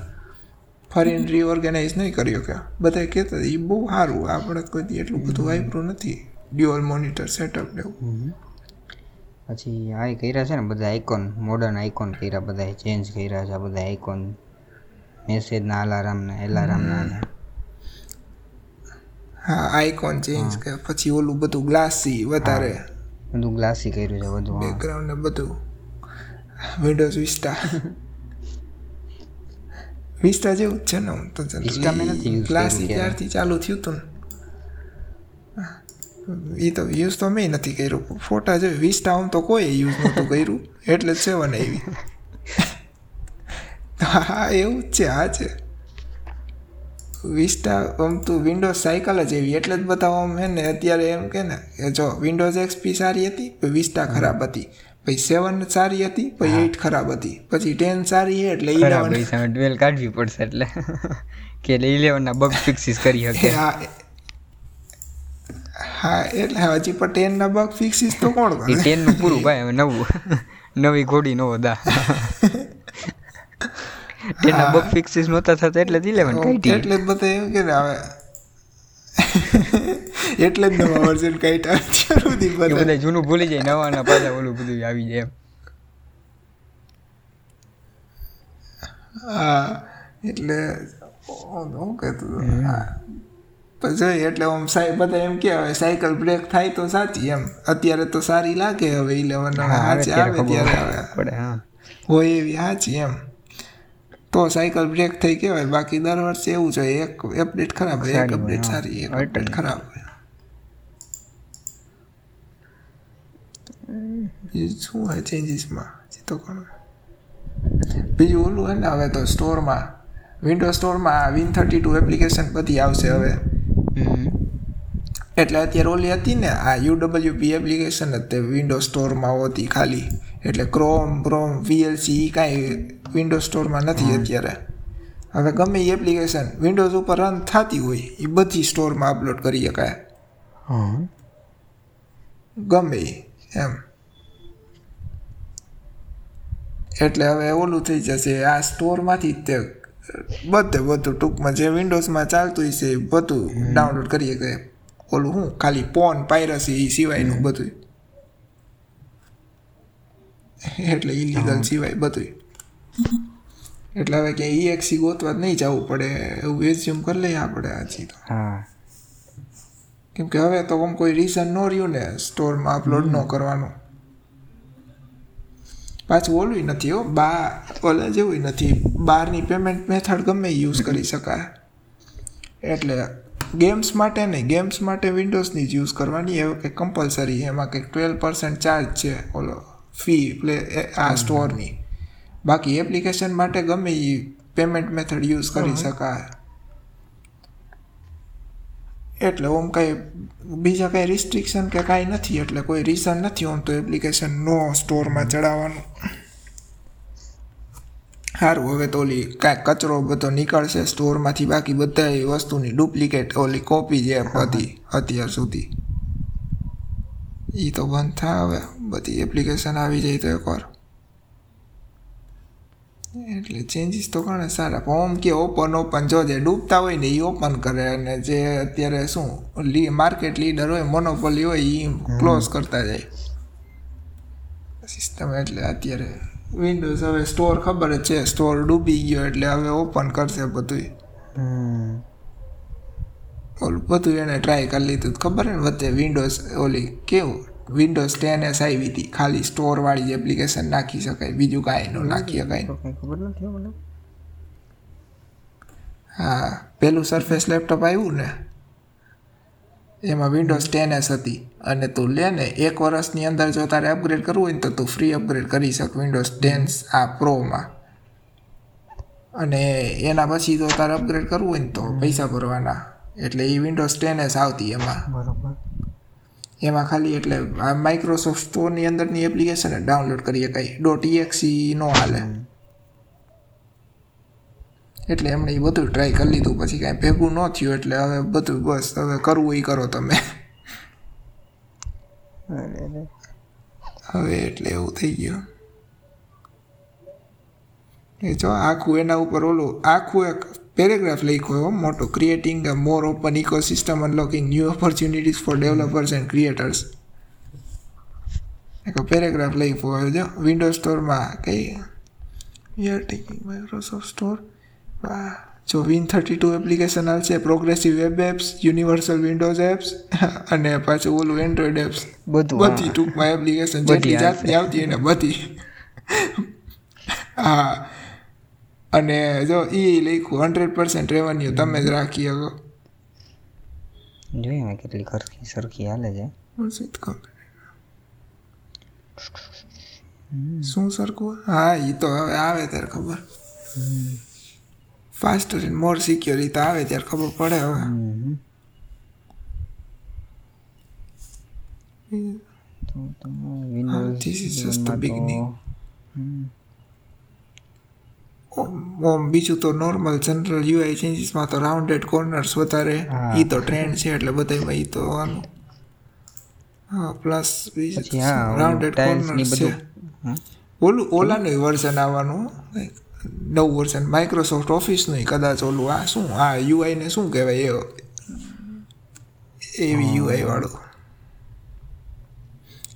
B: ફરીને રીઓર્ગેનાઇઝ નહીં કર્યો કે. બધા કહેતા એ બહુ સારું આપણે કોઈ એટલું બધું વાપરું નથી. ડ્યુઅલ મોનિટર સેટઅપ
A: લેવું પછી આ કર્યા છે ને બધા આઇકોન મોડર્ન આઇકોન કર્યા બધા ચેન્જ કર્યા છે આ બધા આઇકોન મેસેજના અલાર્મના એલાર્મના
B: હા આઇકોન ચેન્જ કે પછી ઓલું બધું ગ્લાસી વધારે.
A: બધું ગ્લાસી કર્યું છે બધું.
B: બેકગ્રાઉન્ડ ને બધું. વિન્ડોઝ વિસ્ટા વિસ્ટા જેવું જ છે ને હું તો
A: ગ્લાસી
B: ત્યારથી ચાલુ થયું હતું એ તો યુઝ તો મેં નથી કર્યું. ફોટા જોઈ વિસ્ટા આમ તો કોઈ યુઝ નહોતું કર્યું. એટલે જ સેવન આવી હા એવું જ છે હા છે. વિસ્ટા આમ તો વિન્ડોઝ સાયકલ જ એવી એટલે જ બતાવવા હે ને અત્યારે એમ કે ને કે જો વિન્ડોઝ એક્સપી સારી હતી પછી વિસ્ટા ખરાબ હતી. પછી સેવન સારી હતી પછી એઇટ ખરાબ હતી. પછી ટેન સારી છે એટલે ઇલેવન
A: ટ્વેલ્વ કાઢવી પડશે એટલે. કે ઇલેવનના બગ ફિક્સિસ કરી શકે.
B: હા હા એટલે હજી પણ ટેનના બગ ફિક્સીસ તો કોણ કરે?
A: ટેનનું પૂરું ભાઈ હવે નવું. નવી ઘોડી નવો દા. ટેન ના બગ ફિક્સીસ નહોતા થતા એટલે જ ઇલેવન કાઢી
B: એટલે જ બધા એમ કે આવે એટલે જ નવા વર્ઝન કાઢ્યા અત્યાર સુધી બધા.
A: જૂનું ભૂલી જાય નવાના પાછા ઓલું બધું આવી જાય એમ.
B: હા એટલે હું કહેતું પછી એટલે આમ સાઈ બધા એમ કે હવે સાયકલ બ્રેક થાય તો સાચી એમ. અત્યારે તો સારી લાગે હવે ઇલેવન સાચી
A: ત્યારે
B: આવે ત્યારે
A: હા.
B: હોય એવી સાચી એમ. તો સાયકલ બ્રેક થઈ કહેવાય બાકી દર વર્ષે એવું છે એક અપડેટ ખરાબ હોય એક અપડેટ સારી એક. અપડેટ ખરાબ હોય. શું હોય ચેન્જીસમાં એ તો કોણ બીજું ઓલું હે ને હવે તો સ્ટોરમાં વિન્ડો સ્ટોરમાં વિન થર્ટી ટુ એપ્લિકેશન બધી આવશે હવે. એટલે અત્યારે ઓલી હતી ને આ યુડબલ્યુપી એપ્લિકેશન જ તે વિન્ડો સ્ટોરમાં હોતી ખાલી. એટલે ક્રોમ બ્રોમ વીએલસી એ કાંઈ વિન્ડો સ્ટોરમાં નથી અત્યારે. હવે ગમે એ એપ્લિકેશન વિન્ડોઝ ઉપર રન થતી હોય એ બધી સ્ટોરમાં અપલોડ કરી શકાય.
A: હા.
B: ગમે એમ. એટલે હવે ઓલું થઈ જશે આ સ્ટોરમાંથી જ તે બધે બધું ટૂંકમાં જે વિન્ડોઝમાં ચાલતું હશે એ બધું ડાઉનલોડ કરી શકે ઓલું શું ખાલી પોન પાયરસી સિવાયનું બધું એટલે ઇલીગલ સિવાય બધું એટલે હવે ક્યાંય એક્સી ગોતવા જ નહીં જવું પડે એવું એઝ્યુમ કરી લઈએ આપણે આજી તો
A: હા
B: કેમ કે હવે તો આમ કોઈ રીઝન ન રહ્યું ને સ્ટોરમાં અપલોડ ન કરવાનું પાછું ઓલું નથી હો બા ઓલે જેવું નથી બહારની પેમેન્ટ મેથડ ગમે યુઝ કરી શકાય એટલે ગેમ્સ માટે નહીં ગેમ્સ માટે વિન્ડોઝની જ યુઝ કરવાની. એવું કંઈક કમ્પલસરી એમાં કંઈક ટ્વેલ્વ પર્સન્ટ ચાર્જ છે. ઓલો ફી પ્લે આ સ્ટોરની બાકી એપ્લિકેશન માટે ગમે એ પેમેન્ટ મેથડ યુઝ કરી શકાય. એટલે ઓમ કાંઈ બીજા કાંઈ રિસ્ટ્રિક્શન કે કાંઈ નથી. એટલે કોઈ રીઝન નથી ઓમ તો એપ્લિકેશન નો સ્ટોરમાં ચડાવવાનું. સારું હવે તો ઓલી કાંઈક કચરો બધો નીકળશે સ્ટોરમાંથી બાકી બધા એ વસ્તુની ડુપ્લિકેટ ઓલી કોપી જે હતી અત્યાર સુધી. એ તો બંધ થાય હવે. બધી એપ્લિકેશન આવી જાય તો એકવાર એટલે ચેન્જીસ તો ઘણા સારા ઓમ કે ઓપન ઓપન જો જે ડૂબતા હોય ને એ ઓપન કરે અને જે અત્યારે શું લી માર્કેટ લીડર હોય મોનોપોલી હોય એ ક્લોઝ કરતા જાય. સિસ્ટમ એટલે અત્યારે વિન્ડોઝ હવે સ્ટોર ખબર જ છે સ્ટોર ડૂબી ગયો એટલે હવે ઓપન કરશે બધું. ઓલું બધું એને ટ્રાય કરી લીધું. ખબર ને વચ્ચે વિન્ડોઝ ઓલી કેવું? વિન્ડોઝ ટેન એસ આવી હતી. ખાલી સ્ટોર વાળી એપ્લિકેશન નાખી શકાય. બીજું કાંઈ ન નાખી શકાય.
A: ખબર નથી મને.
B: હા પેલું સરફેસ લેપટોપ આવ્યું ને? એમાં વિન્ડોઝ ટેન એસ હતી. અને તું લે ને એક વર્ષની અંદર જો તારે અપગ્રેડ કરવું હોય ને તો તું ફ્રી અપગ્રેડ કરી શક વિન્ડોઝ ટેન આ પ્રોમાં અને એના પછી જો તારે અપગ્રેડ કરવું હોય ને તો પૈસા ભરવાના. એટલે એ વિન્ડોઝ ટેન એસ આવતી એમાં.
A: બરાબર.
B: એમાં ખાલી એટલે આ માઇક્રોસોફ્ટ સ્ટોરની અંદરની એપ્લિકેશન ડાઉનલોડ કરી શકાય ડોટ ઈએક્સી નો હાલે. એટલે એમણે એ બધું ટ્રાય કરી લીધું. પછી કાંઈ ભેગું ન થયું એટલે હવે બધું બસ હવે કરવું એ કરો તમે. હવે એટલે એવું થઈ ગયું. એ જો આખું એના ઉપર ઓલું, આખું એક પેરેગ્રાફ લખ્યો એવો મોટો creating a more open ecosystem unlocking new opportunities for developers and creators એક પેરેગ્રાફ લખ્યો જો વિન્ડો સ્ટોરમાં કઈ? We are taking Microsoft Store જો વિન થર્ટી ટુ એપ્લિકેશન આવશે progressive web apps universal Windows apps અને પાછું ઓલું એન્ડ્રોઈડ એપ્સ
A: બધું
B: બધી ટૂંકમાં એપ્લિકેશન જેટલી જાતની આવતી એને બધી. હા. અને જો એ લખ્યું હંડ્રેડ પર્સન્ટ રેવન્યુ તમે જ રાખી શકો.
A: જોઈએ મેં કેટલી સરખી સરખી હાલે છે.
B: શું સરખું? હા એ તો હવે આવે ત્યારે ખબર. ફાસ્ટર એન્ડ મોર સિક્યોર તો આવે ત્યારે ખબર પડે હવે
A: હમ. તો તમે Windows
B: this is just the
A: 11 માં તો-
B: beginning.
A: હમ.
B: ઓમ ઓમ બીજું તો નોર્મલ જનરલ યુઆઈ ચેન્જીસમાં તો રાઉન્ડેડ કોર્નર્સ વધારે. એ તો ટ્રેન્ડ છે એટલે બધામાં એ તો આનું હા પ્લસ રાઉન્ડેડ કોર્નર્સ છે. ઓલું ઓલાનું વર્ઝન આવવાનું નવું વર્ઝન માઇક્રોસોફ્ટ ઓફિસનું કદાચ ઓલું આ શું આ યુઆઈને શું કહેવાય એ? એવી યુઆઈ વાળું.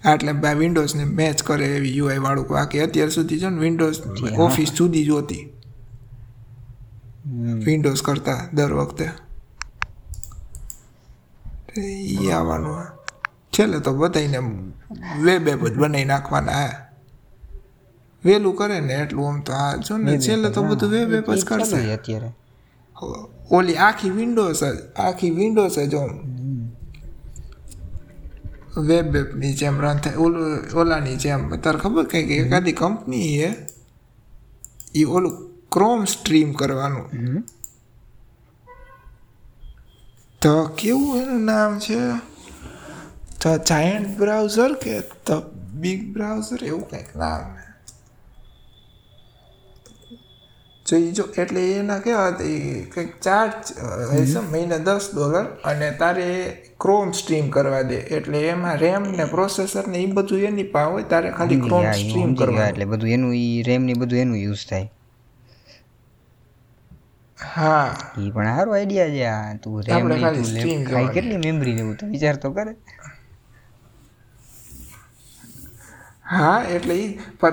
B: હા, એટલે વિન્ડોઝને મેચ કરે એવી યુઆઈ વાળું. બાકી અત્યાર સુધી છે ને વિન્ડોઝ ઓફિસ જુદી જ હતી. વિન્ડોઝ કરતા દર વખતે. એ આવવાનું છેલ્લે તો બધાને વેબ એપ જ બનાવી નાખવાના હે. વહેલું કરે ને એટલું આમ તો આ જો ને છેલ્લે તો બધું વેબ એપ જ કરશે.
A: અત્યારે.
B: ઓલી આખી વિન્ડોઝ જ આખી વિન્ડોઝ જ આમ વેબ એપની જેમ રન થાય ઓલું ઓલાની જેમ. તારે ખબર કંઈક એકાદી કંપની એ એ ઓલું ક્રોમ સ્ટ્રીમ કરવાનું. તો કેવું એનું નામ છે? તો જાયન્ટ બ્રાઉઝર કે તો બિગ બ્રાઉઝર એવું કંઈક નામ છે જો એ જો એટલે એના કેવા કંઈક ચાર્જ હશે મહિને દસ ડોલર અને તારે ક્રોમ સ્ટ્રીમ કરવા દે. એટલે એમાં રેમ ને પ્રોસેસર ને એ બધું એની પા હોય તારે ખાલી ક્રોમ સ્ટ્રીમ કરવા
A: એટલે બધું એનું એ રેમની બધું એનું યુઝ થાય.
B: હા.
A: એ પણ સારો આઈડિયા છે આ તું રેમ કેટલી મેમરી લેવું તો વિચાર તો કરે.
B: હા એટલે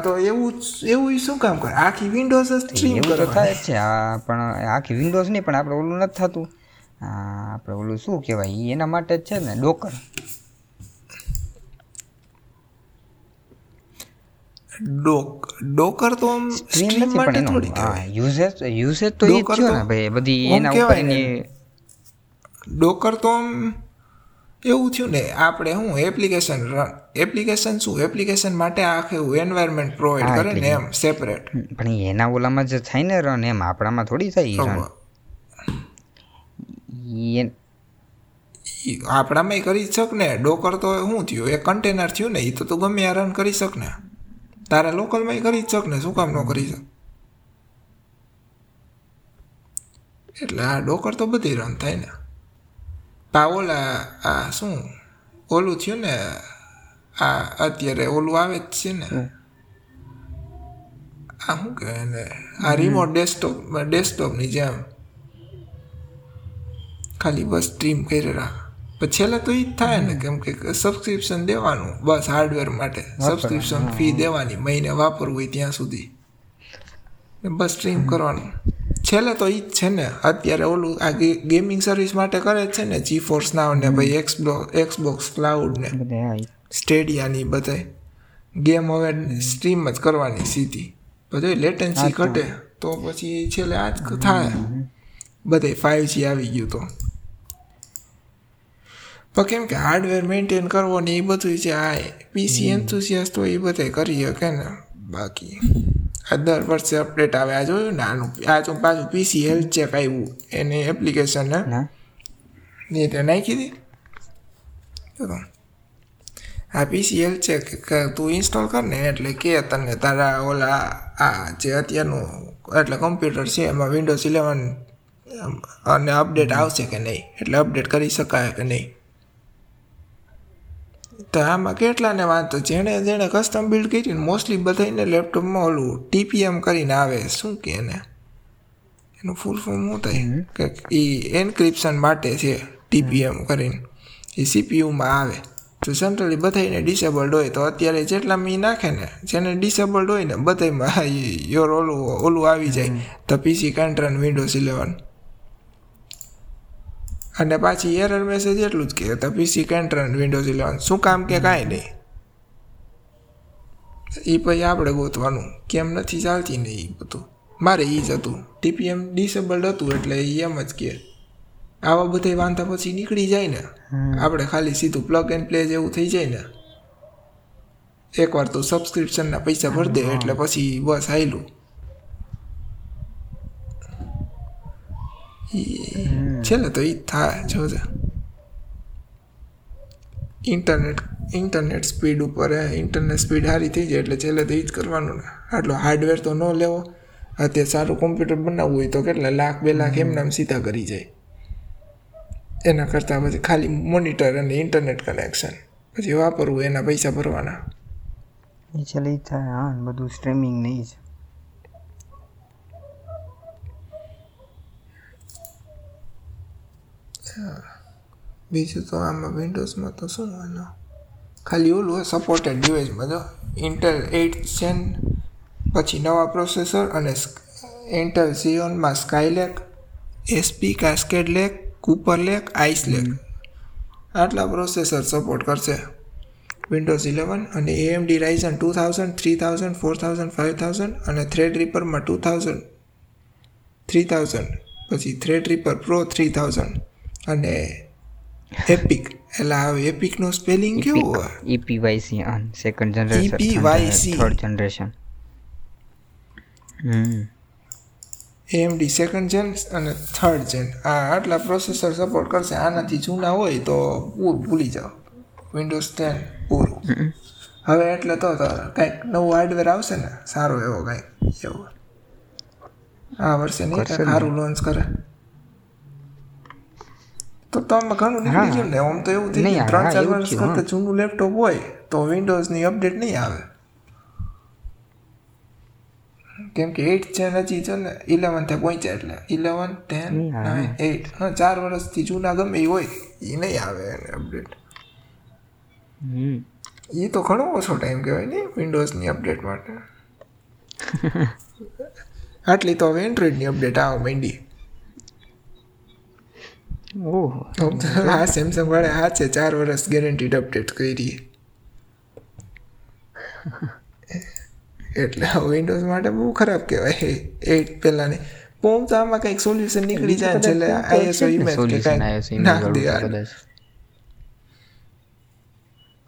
B: તો એવું એવું શું કામ કરે? આખી વિન્ડોઝ જ સ્ટ્રીમ
A: એવું થાય. છે. પણ આખી વિન્ડોઝ નહીં પણ આપણે ઓલું નથી થતું. આપણે ઓલું શું કહેવાય? એના માટે જ છે ને ડોકર
B: ડોક ડોકર તો આમ
A: સ્ટ્રીમ નથી
B: માટે થોડી
A: હા યુઝેજ યુઝેજ તો એ જ ને ભાઈ. બધી એના ઉપર
B: ડોકર તો આમ એવું થયું ને આપણે શું એપ્લિકેશન એપ્લિકેશન શું? એપ્લિકેશન માટે આખું એન્વાયરમેન્ટ પ્રોવાઈડ કરે ને એમ સેપરેટ
A: પણ એના ઓલામાં જે થાય ને રન એમ આપણામાં થોડી થાય રન
B: આપણામાં કરી જ શક ને ડોકર તો શું થયું? એ કન્ટેનર થયું ને એ તો તું ગમે આ રન કરી શક ને તારા લોકલમાં કરી જ શક ને શું કામ ન કરી શક એટલે આ ડોકર તો બધી રન થાય ને. પા ઓલા આ શું ઓલું થયું ને આ અત્યારે ઓલું આવે જ છે ને આ શું કહેવાય ને આ રિમોટ ડેસ્કટોપ ડેસ્કટોપની જેમ ખાલી બસ સ્ટ્રીમ કરી રાખ છેલ્લે તો એ જ થાય ને કેમ કે સબસ્ક્રિપ્શન દેવાનું બસ હાર્ડવેર માટે. સબસ્ક્રિપ્શન ફી દેવાની મહિને વાપરવું હોય ત્યાં સુધી બસ સ્ટ્રીમ કરવાનું છેલ્લે તો એ જ છે ને અત્યારે ઓલું આ ગેમિંગ સર્વિસ માટે કરે જ છે ને જી ફોર્સ નાવ ને ભાઈ એક્સબો એક્સબોક્સ ક્લાઉડ ને. સ્ટેડિયાની બધાય. ગેમ હવે સ્ટ્રીમ જ કરવાની સીધી. બધું લેટન્સી ઘટે તો પછી છેલ્લે આ જ થાય. બધે ફાઇવ જી આવી ગયું તો. પણ કેમ કે હાર્ડવેર મેન્ટેન કરવો ને એ બધું છે આ પીસી એન્થુસિયાસ્ટ હોય એ બધે કરી શકે ને બાકી. આ દર વર્ષે અપડેટ આવે. આ જોયું ને? આનું આ જો પાછું પીસી હેલ્થ ચેક આવ્યું. એની એપ્લિકેશન ને તે નાખી દે. આ પીસીએલ છે કે તું ઇન્સ્ટોલ કર ને એટલે કે તને તારા ઓલા આ જે અત્યારનું એટલે કમ્પ્યુટર છે એમાં વિન્ડોઝ ઇલેવન અને અપડેટ આવશે કે નહીં? એટલે અપડેટ કરી શકાય કે નહીં? તો આમાં કેટલાને વાંધો? જેણે જેણે કસ્ટમ બિલ્ડ કરી મોસ્ટલી બધાને લેપટોપમાં ઓલું ટીપીએમ કરીને આવે શું કે એને? એનું ફૂલ ફોર્મ શું થાય? કે એ એન્ક્રિપ્શન માટે છે ટીપીએમ કરીને. એ સીપીયુમાં આવે. તો જનરલી બધાને ડિસેબલ્ડ હોય તો અત્યારે જેટલા મી નાખે ને જેને ડિસેબલ્ડ હોય ને બધામાં યોર ઓલું ઓલું આવી જાય. તો PC can't run run Windows eleven અને પાછી એરર મેસેજ એટલું જ કે PC can't run Windows eleven શું કામ કે કાંઈ નહીં. એ પછી આપણે ગોતવાનું કેમ નથી ચાલતી ને એ બધું. મારે એ જ હતું. ટીપીએમ ડિસેબલ્ડ હતું એટલે એમ જ કે આવા બધા વાંધા પછી નીકળી જાય ને. આપણે ખાલી સીધું પ્લગ એન્ડ પ્લે જેવું થઈ જાય ને. એકવાર તો સબસ્ક્રિપ્શનના પૈસા ભરી દે એટલે પછી બસ આયલું ઈ છેલ્લે તો એ થાય જોજે. ઇન્ટરનેટ ઇન્ટરનેટ સ્પીડ ઉપર ઇન્ટરનેટ સ્પીડ સારી થઈ જાય એટલે છેલ્લે તો એ જ કરવાનું ને. આટલો હાર્ડવેર તો ન લેવો અત્યારે સારું કોમ્પ્યુટર બનાવવું હોય તો કેટલા લાખ બે લાખ એમને આમ સીધા કરી જાય. એના કરતાં પછી ખાલી મોનિટર અને ઇન્ટરનેટ કનેક્શન પછી વાપરવું એના પૈસા ભરવાના.
A: એ છેલ્લે થાય હા ને બધું સ્ટ્રીમિંગ નહીં જ
B: બીજું તો આમાં વિન્ડોઝમાં તો શું આનો? ખાલી ઓલું સપોર્ટેડ ડિવાઇસમાં જો. ઇન્ટેલ એઇટ સેન પછી નવા પ્રોસેસર અને Intel ઝિયોનમાં Skylake SP Cascade Lake Cooper Lake Ice Lake આટલા પ્રોસેસર સપોર્ટ કરશે. વિન્ડોઝ ઇલેવન અને AMD Ryzen two thousand three thousand four thousand five thousand અને થ્રેડ રીપરમાં ટુ થાઉઝન્ડ થ્રી થાઉઝન્ડ પછી Threadripper pro three thousand અને EPIC એટલે હવે એપિકનું સ્પેલિંગ કેવું હોય?
A: ઈપીવાયસી આન second generation
B: EPYC
A: third generation hmm.
B: AMD second gen અને થર્ડ જેન આ આટલા પ્રોસેસર સપોર્ટ કરશે આનાથી જૂના હોય તો પૂર ભૂલી જાઓ. વિન્ડોઝ ટેન પૂરું. હવે એટલે તો કંઈક નવું હાર્ડવેર આવશે ને સારો એવો કંઈક એવો. આ વર્ષે નહીં સારું લોન્ચ કરે. તો તમે ઘણું નીકળી ગયું ને આમ તો એવું થઈ ગયું. ત્રણ ચાર વર્ષ કરતાં જૂનું લેપટોપ હોય તો વિન્ડોઝની અપડેટ નહીં આવે. કેમ કે એઇટ છે હજી છે ને ઇલેવનથી પહોંચ્યા એટલે ઇલેવન ટેન નાઇન એઇટ હા ચાર વર્ષથી જૂના ગમે એ હોય એ નહીં આવે એને અપડેટ
A: હમ.
B: એ તો ઘણો ઓછો ટાઈમ કહેવાય ને વિન્ડોઝની અપડેટ માટે. આટલી તો હવે એન્ડ્રોઈડની અપડેટ આવવા માંડી.
A: ઓહો
B: આ સેમસંગ વાળે આ છે ચાર વર્ષ ગેરંટીડ અપડેટ કરી. એટલે વિન્ડોઝ માટે બહુ ખરાબ કહેવાય. એટ પહેલાંની પોમ તો આમાં કંઈક સોલ્યુશન નીકળી જાય છે એટલે આઈએસઓ ઇમેજ કે કંઈક નાખ દે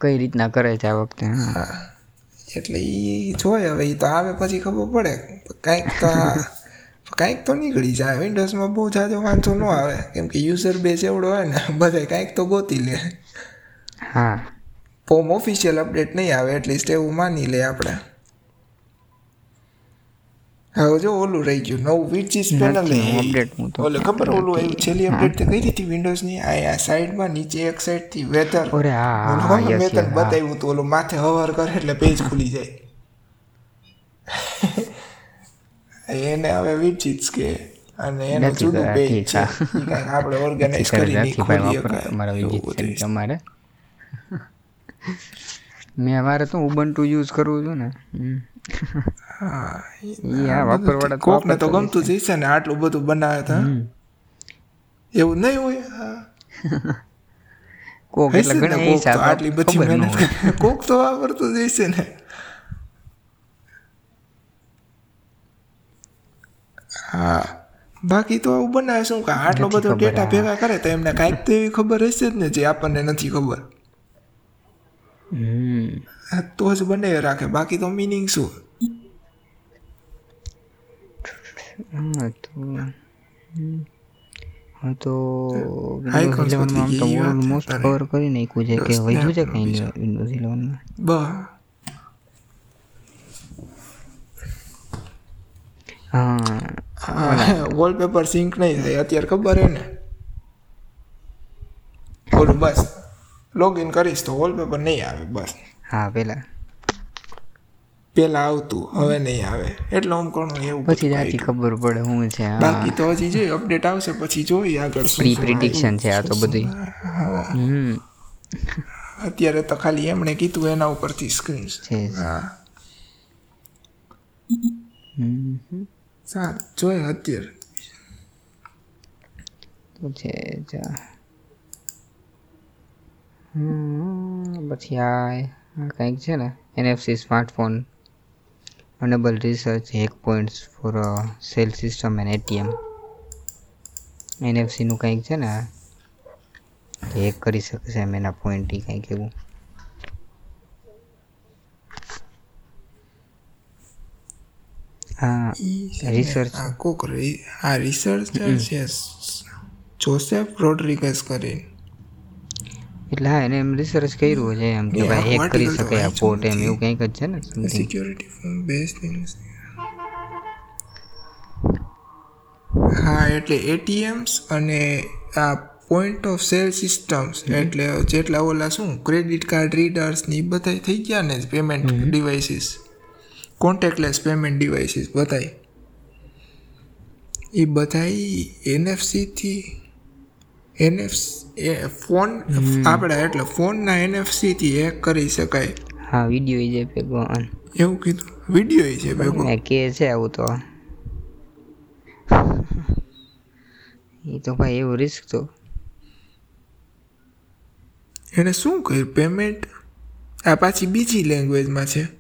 A: કઈ રીતના કરે છે આ વખતે? હા.
B: હા એટલે એ જોય હવે એ તો આવે પછી ખબર પડે. કાંઈક તો કાંઈક તો નીકળી જાય વિન્ડોઝમાં બહુ જાજો વાંધો ન આવે. કેમ કે યુઝર બેઝ એવડો હોય ને બધે કાંઈક તો ગોતી લે.
A: હા.
B: ફોર્મ ઓફિશિયલ અપડેટ નહીં આવે એટલીસ્ટ એવું માની લે આપણે. હવે જો ઓલું રહી ગયું નવું વિચિસ પેનલ
A: તો
B: ઓલે ખબર ઓલું આવ્યું છેલ્લી અપડેટ કઈ હતી વિન્ડોઝની આ સાઈડમાં નીચે એક સાઈડથી વેધર
A: અરે હા, હા.
B: બતાવ્યું હતું? ઓલું માથે હવાર કરે એટલે પેજ ખુલી જાય. એને હવે વિચિત કે. અને એનું જુદું પેજ છે. આપણે ઓર્ગેનાઇઝ
A: કરે
B: કરીને ખોલી શકાય.
A: તમારા
B: છે.
A: મેં મારે તો ઉબન્ટુ યુઝ કરવું છું ને.
B: હા
A: હા વાપરવાળા
B: કોકને તો ગમતું જ હશે ને આટલું બધું બનાવે તો. એવું નહીં હોય?
A: કોક એટલે ઘણા
B: આટલી બધી મહેનત કોક તો વાપરતું જ હશે ને. હા. બાકી તો આવું બનાવે શું કે આટલો બધો ડેટા. ભેગા કરે તો એમને કાંઈક તો એવી ખબર હશે જ ને જે આપણને નથી ખબર. તો જ બનાવી રાખે. બાકી તો મિનિંગ શું?
A: હા તો ઇલેવનમાં તો ઓલમોસ્ટ કવર કરી નાખ્યું છે કે વધ્યું છે કંઈ વિન્ડોઝ ઇલેવનમાં હા.
B: હા વોલપેપર સિંક નહીં થાય અત્યારે ખબર હે ને ઓલું બસ લોગિન કરીશ તો વોલપેપર નહીં આવે બસ
A: હા પેલા
B: પેલા આવતું હવે નહીં આવે એટલે હું કોણ એવું
A: પછી જાતી ખબર પડે હું છે
B: બાકી તો હજી જોઈએ અપડેટ આવશે પછી જોઈએ આગળ
A: પ્રી પ્રિડિક્શન છે આ તો બધી હમ
B: અત્યારે તો ખાલી એમણે કીધું એના ઉપરથી સ્ક્રીન
A: છે
B: હા
A: હમ
B: સારું જોઈએ અત્યારે
A: તો છે જા પછી આ આ કંઈક છે ને NFC smartphone enable research hack points for sale system and ATM એનએફસીનું કંઈક છે ને હેક કરી શકે એમ એના પોઈન્ટ કંઈક એવું. હા રિસર્ચ
B: આ કોક આ રિસર્ચર છે જોસેફ રોડ્રિગસ કરીને
A: એટલે હા એને એમ રિસર્ચ કર્યું છે એમ કે ભાઈ હેક કરી શકે આ પોર્ટ એમ એવું કંઈક જ છે ને.
B: સિક્યોરિટી ફોર્મ બેઝ થિંગ્સ હા એટલે એટીએમ્સ અને આ પોઈન્ટ ઓફ સેલ સિસ્ટમ્સ એટલે જેટલા ઓલા શું ક્રેડિટ કાર્ડ રીડર્સ ને એ બધા થઈ ગયા ને payment devices contactless payment devices બધાય. એ બધાય એનએફસીથી એનએફ ફોન આપણે એટલે ફોનના એનએફસીથી હેક કરી શકાય.
A: હા વીડિયો છે ભેગો
B: એવું કીધું? વીડિયો છે ભેગો.
A: કે છે આવું તો. એ તો ભાઈ એવું રિસ્ક તો.
B: એને શું કર્યું? પેમેન્ટ આ પાછી બીજી લેંગ્વેજમાં છે.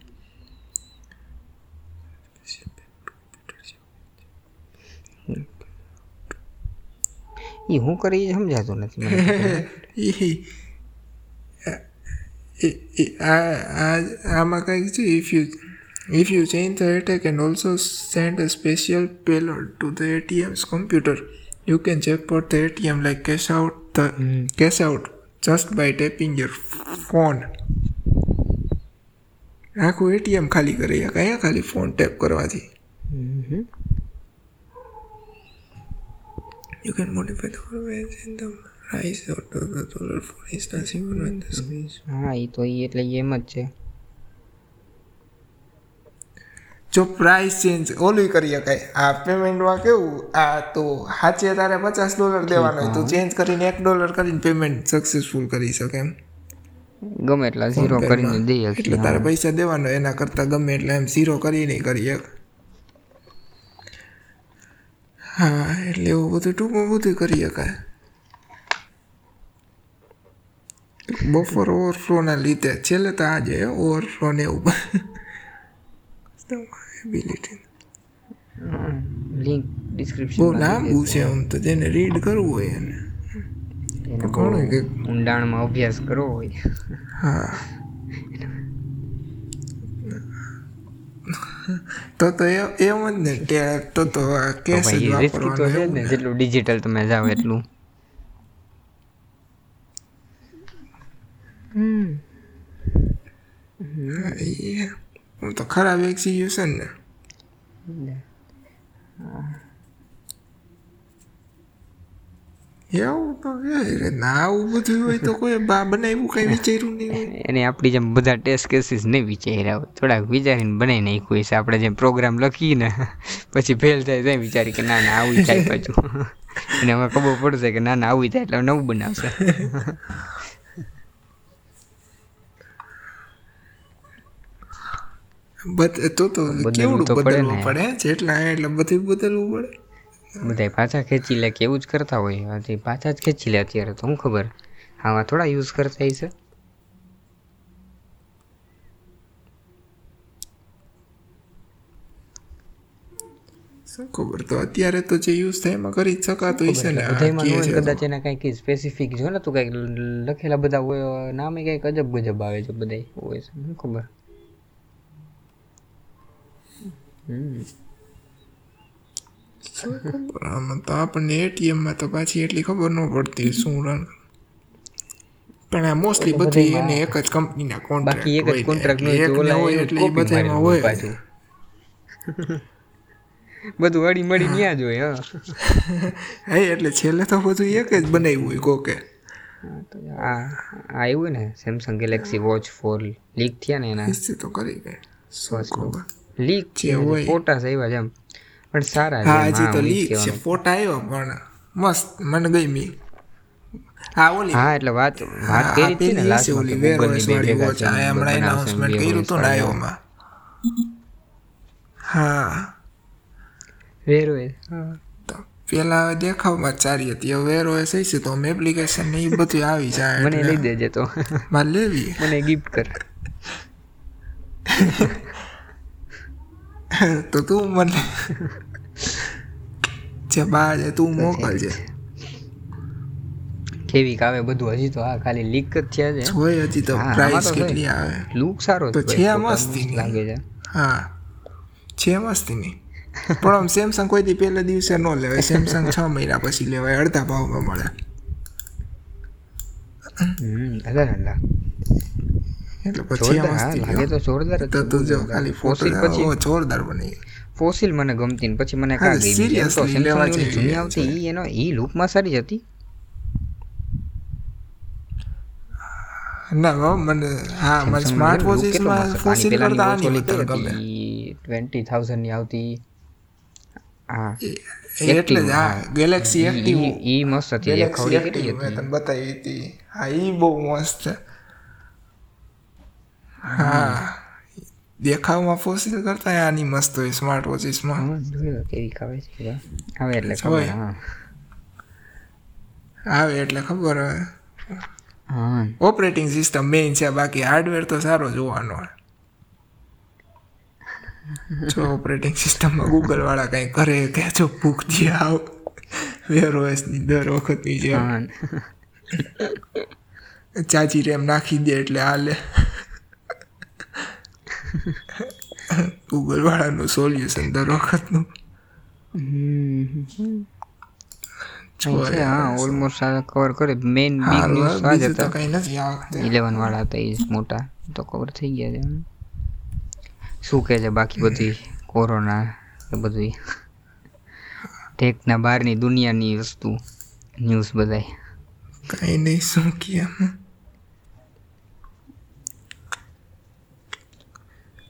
A: એ હું કરી એ સમજાતું નથી
B: આમાં કંઈક છે if you if you change the attack and also send a special payload to the ATM's computer you can jackpot the ATM like cash out the cash out just by tapping your phone આખું ATM ખાલી કરી કયા ખાલી phone tap કરવાથી
A: હમ.
B: You can modify the formats in the rise or the dollar for instance even when the screen
A: હા એ તો એ એટલે એમ જ છે.
B: જો પ્રાઇસ ચેન્જ ઓલું કરી શકાય આ પેમેન્ટમાં કેવું? આ તો સાચે તારે પચાસ ડોલર દેવાનો હોય તો ચેન્જ કરીને એક ડોલર કરીને પેમેન્ટ સક્સેસફુલ કરી શકે એમ.
A: ગમે એટલા ઝીરો કરીને દઈ
B: એટલે તારે પૈસા દેવાનો એના કરતાં ગમે એટલે એમ ઝીરો કરીને કરી એક હા એટલે એવું બધું ટૂંકમાં બધું કરી શકાય બફર ઓવરફ્લોના લીધે. છેલ્લે તો આ જાય ઓવરફ્લો ને એવું. એબિલિટી
A: લિંક
B: બહુ લાંબુ છે આમ તો જેને રીડ કરવું હોય એને. ઘણું
A: ઊંડાણમાં અભ્યાસ કરવો હોય.
B: હા. તો તો એ- એમ જ ને તે- તો તો આ
A: તો
B: જ
A: તો
B: વાપરવાનો
A: છે ને
B: ને.
A: જેટલું ડિજિટલ તમે જાઓ એટલું.
B: હા, એ હું તો ખરાબ એક્ઝિક્યુશન ને. એવું કેવી આવું બધું હોય તો કોઈ બા બનાવ્યું કઈ વિચાર્યું નહીં
A: એને આપણી જેમ બધા ટેસ્ટ કેસીસ નહીં વિચાર્યા હોય. થોડાક વિચારીને બનાવી નાખ્યું હશે. આપણે જેમ પ્રોગ્રામ લખીએ ને પછી ફેલ થાય તો વિચારી કે ના ના આવું થાય પાછું. અને હવે ખબર પડશે કે ના ના આવું થાય એટલે નવું બનાવશે.
B: બત તો તો કેવડું બદલવું
A: ને.
B: પડે? જેટલા એટલે બધું બદલવું પડે.
A: બધા પાછા ખેંચી લે કે એવું જ કરતા હોય. આથી પાછા જ ખેંચી લે અત્યારે તો હું ખબર? આવા થોડા યુઝ કરતા હશે.
B: શું ખબર? તો અત્યારે તો જે યુઝ થાય એમાં કરી જ શકાતું હશે ને.
A: કદાચ એના કંઈક સ્પેસિફિક જો ને તું કંઈક લખેલા બધા હોય નામે કંઈક અજબ ગજબ આવે છે બધાય. હોય છે શું ખબર? હમ.
B: શું ખબર આમાં તો આપણને એટીએમમાં તો પાછી એટલી ખબર ન પડતી શું રન પણ આ મોસ્ટલી બધી એને એક જ કંપનીના કોન્ટ્રાક્ટ
A: બાકી એક જ કોન્ટ્રાક્ટ નો. હોય
B: એટલે બધામાં હોય.
A: પાછું. બધું અડી મળી ત્યાં જ હોય હા.
B: હા એટલે છેલ્લે તો બધું એક જ બનાવ્યું હોય કોકે.
A: આ આવ્યું ને Samsung Galaxy Watch four leak થયા ને એના.
B: તો કરી ગઈ
A: લીક
B: છે હોય.
A: ફોટા આવ્યા છે એમ. પણ સારા
B: હા હજી તો લીક છે. ફોટા આવ્યો પણ મસ્ત મને ગમી. હા ઓલી.
A: હા એટલે વાત વાત
B: હા,
A: કરી હતી ને લાસ્ટ
B: ઓલી વેર વાળી વોચ આ હમણાં એનાઉન્સમેન્ટ કર્યું હતું ને આયોમાં હા.
A: વેર
B: તો પેલા હવે દેખાવમાં ચારી હતી. હવે વેર ઓએસ છે તો એપ્લિકેશન ને એ બધું આવી જાય
A: મને લઈ દેજે તો.
B: મારે લેવી.
A: મને ગિફ્ટ કર.
B: તો તું મને જે બા છે તું મોકલજે
A: કેવી આવે બધું હજી તો હા ખાલી લીક જ થયા છે
B: જોઈ હજી તો પ્રાઇસ કેટલી આવે
A: લુક સારો
B: તો
A: છે
B: મસ્ત.
A: લાગે છે
B: હા છે મસ્તી નહીં પણ આમ સેમસંગ કોઈ દી પહેલા દિવસે ન લેવાય સેમસંગ છ મહિના પછી લેવાય અડધા ભાવમાં મળે
A: હમ અલા અલા
B: એટલે પછી આ
A: જોરદાર હા
B: મસ્તી
A: લાગે તો જોરદાર
B: તો
A: છે,
B: તું
A: બહુ
B: જો ખાલી
A: ફોસિલ પછી
B: જોરદાર બની.
A: ફોસિલ મને ગમતી ને પછી મને કા ગઈ તો
B: seriously લેવા
A: Samsung ની ઓલી
B: જેવી
A: જૂની આવતી ઈ એનો ઈ લુકમાં સારી જ હતી.
B: ના મને હા મને સ્માર્ટ વોચીસમાં ફોસિલ કરતા આની વધારે ગમે.
A: 20,000 ની આવતી. હા.
B: એટલે જ હા ગેલેક્સી
A: ઈ-
B: એક્ટિવ
A: ઈ ઈ મસ્ત હતી. એક ખવડી કેટલી
B: એક્ટિવ મેં તને બતાવી હતી. હા ઈ બહુ મસ્ત છે. હા. દેખાવમાં ફોસિલ કરતા આની મસ્ત હોય સ્માર્ટ વોચિસમાં
A: કેવી ખાવે છે આવે એટલે ખબર
B: આવે એટલે ખબર હવે.
A: હા.
B: ઓપરેટિંગ સિસ્ટમ મેઇન છે બાકી હાર્ડવેર તો સારો જોવાનો જો ઓપરેટિંગ સિસ્ટમમાં ગૂગલ વાળા કંઈ કરે કે જો ભૂખથી આવ. વેર ઓએસની દર વખતની છે
A: હા.
B: ચાચી રેમ નાખી દે એટલે હાલે. ગૂગલ વાળાનું સોલ્યુશન દર વખતનું
A: હા ઓલમોસ્ટ કવર કરે મેઇન બિગ ન્યૂઝ આ જ હતા ઇલેવન વાળા હતા એ મોટા તો કવર થઈ ગયા છે શું કહે છે બાકી બધી કોરોના એ બધી ટેકના બહારની દુનિયાની વસ્તુ ન્યૂઝ બધાય
B: કાંઈ નહીં શું કેમ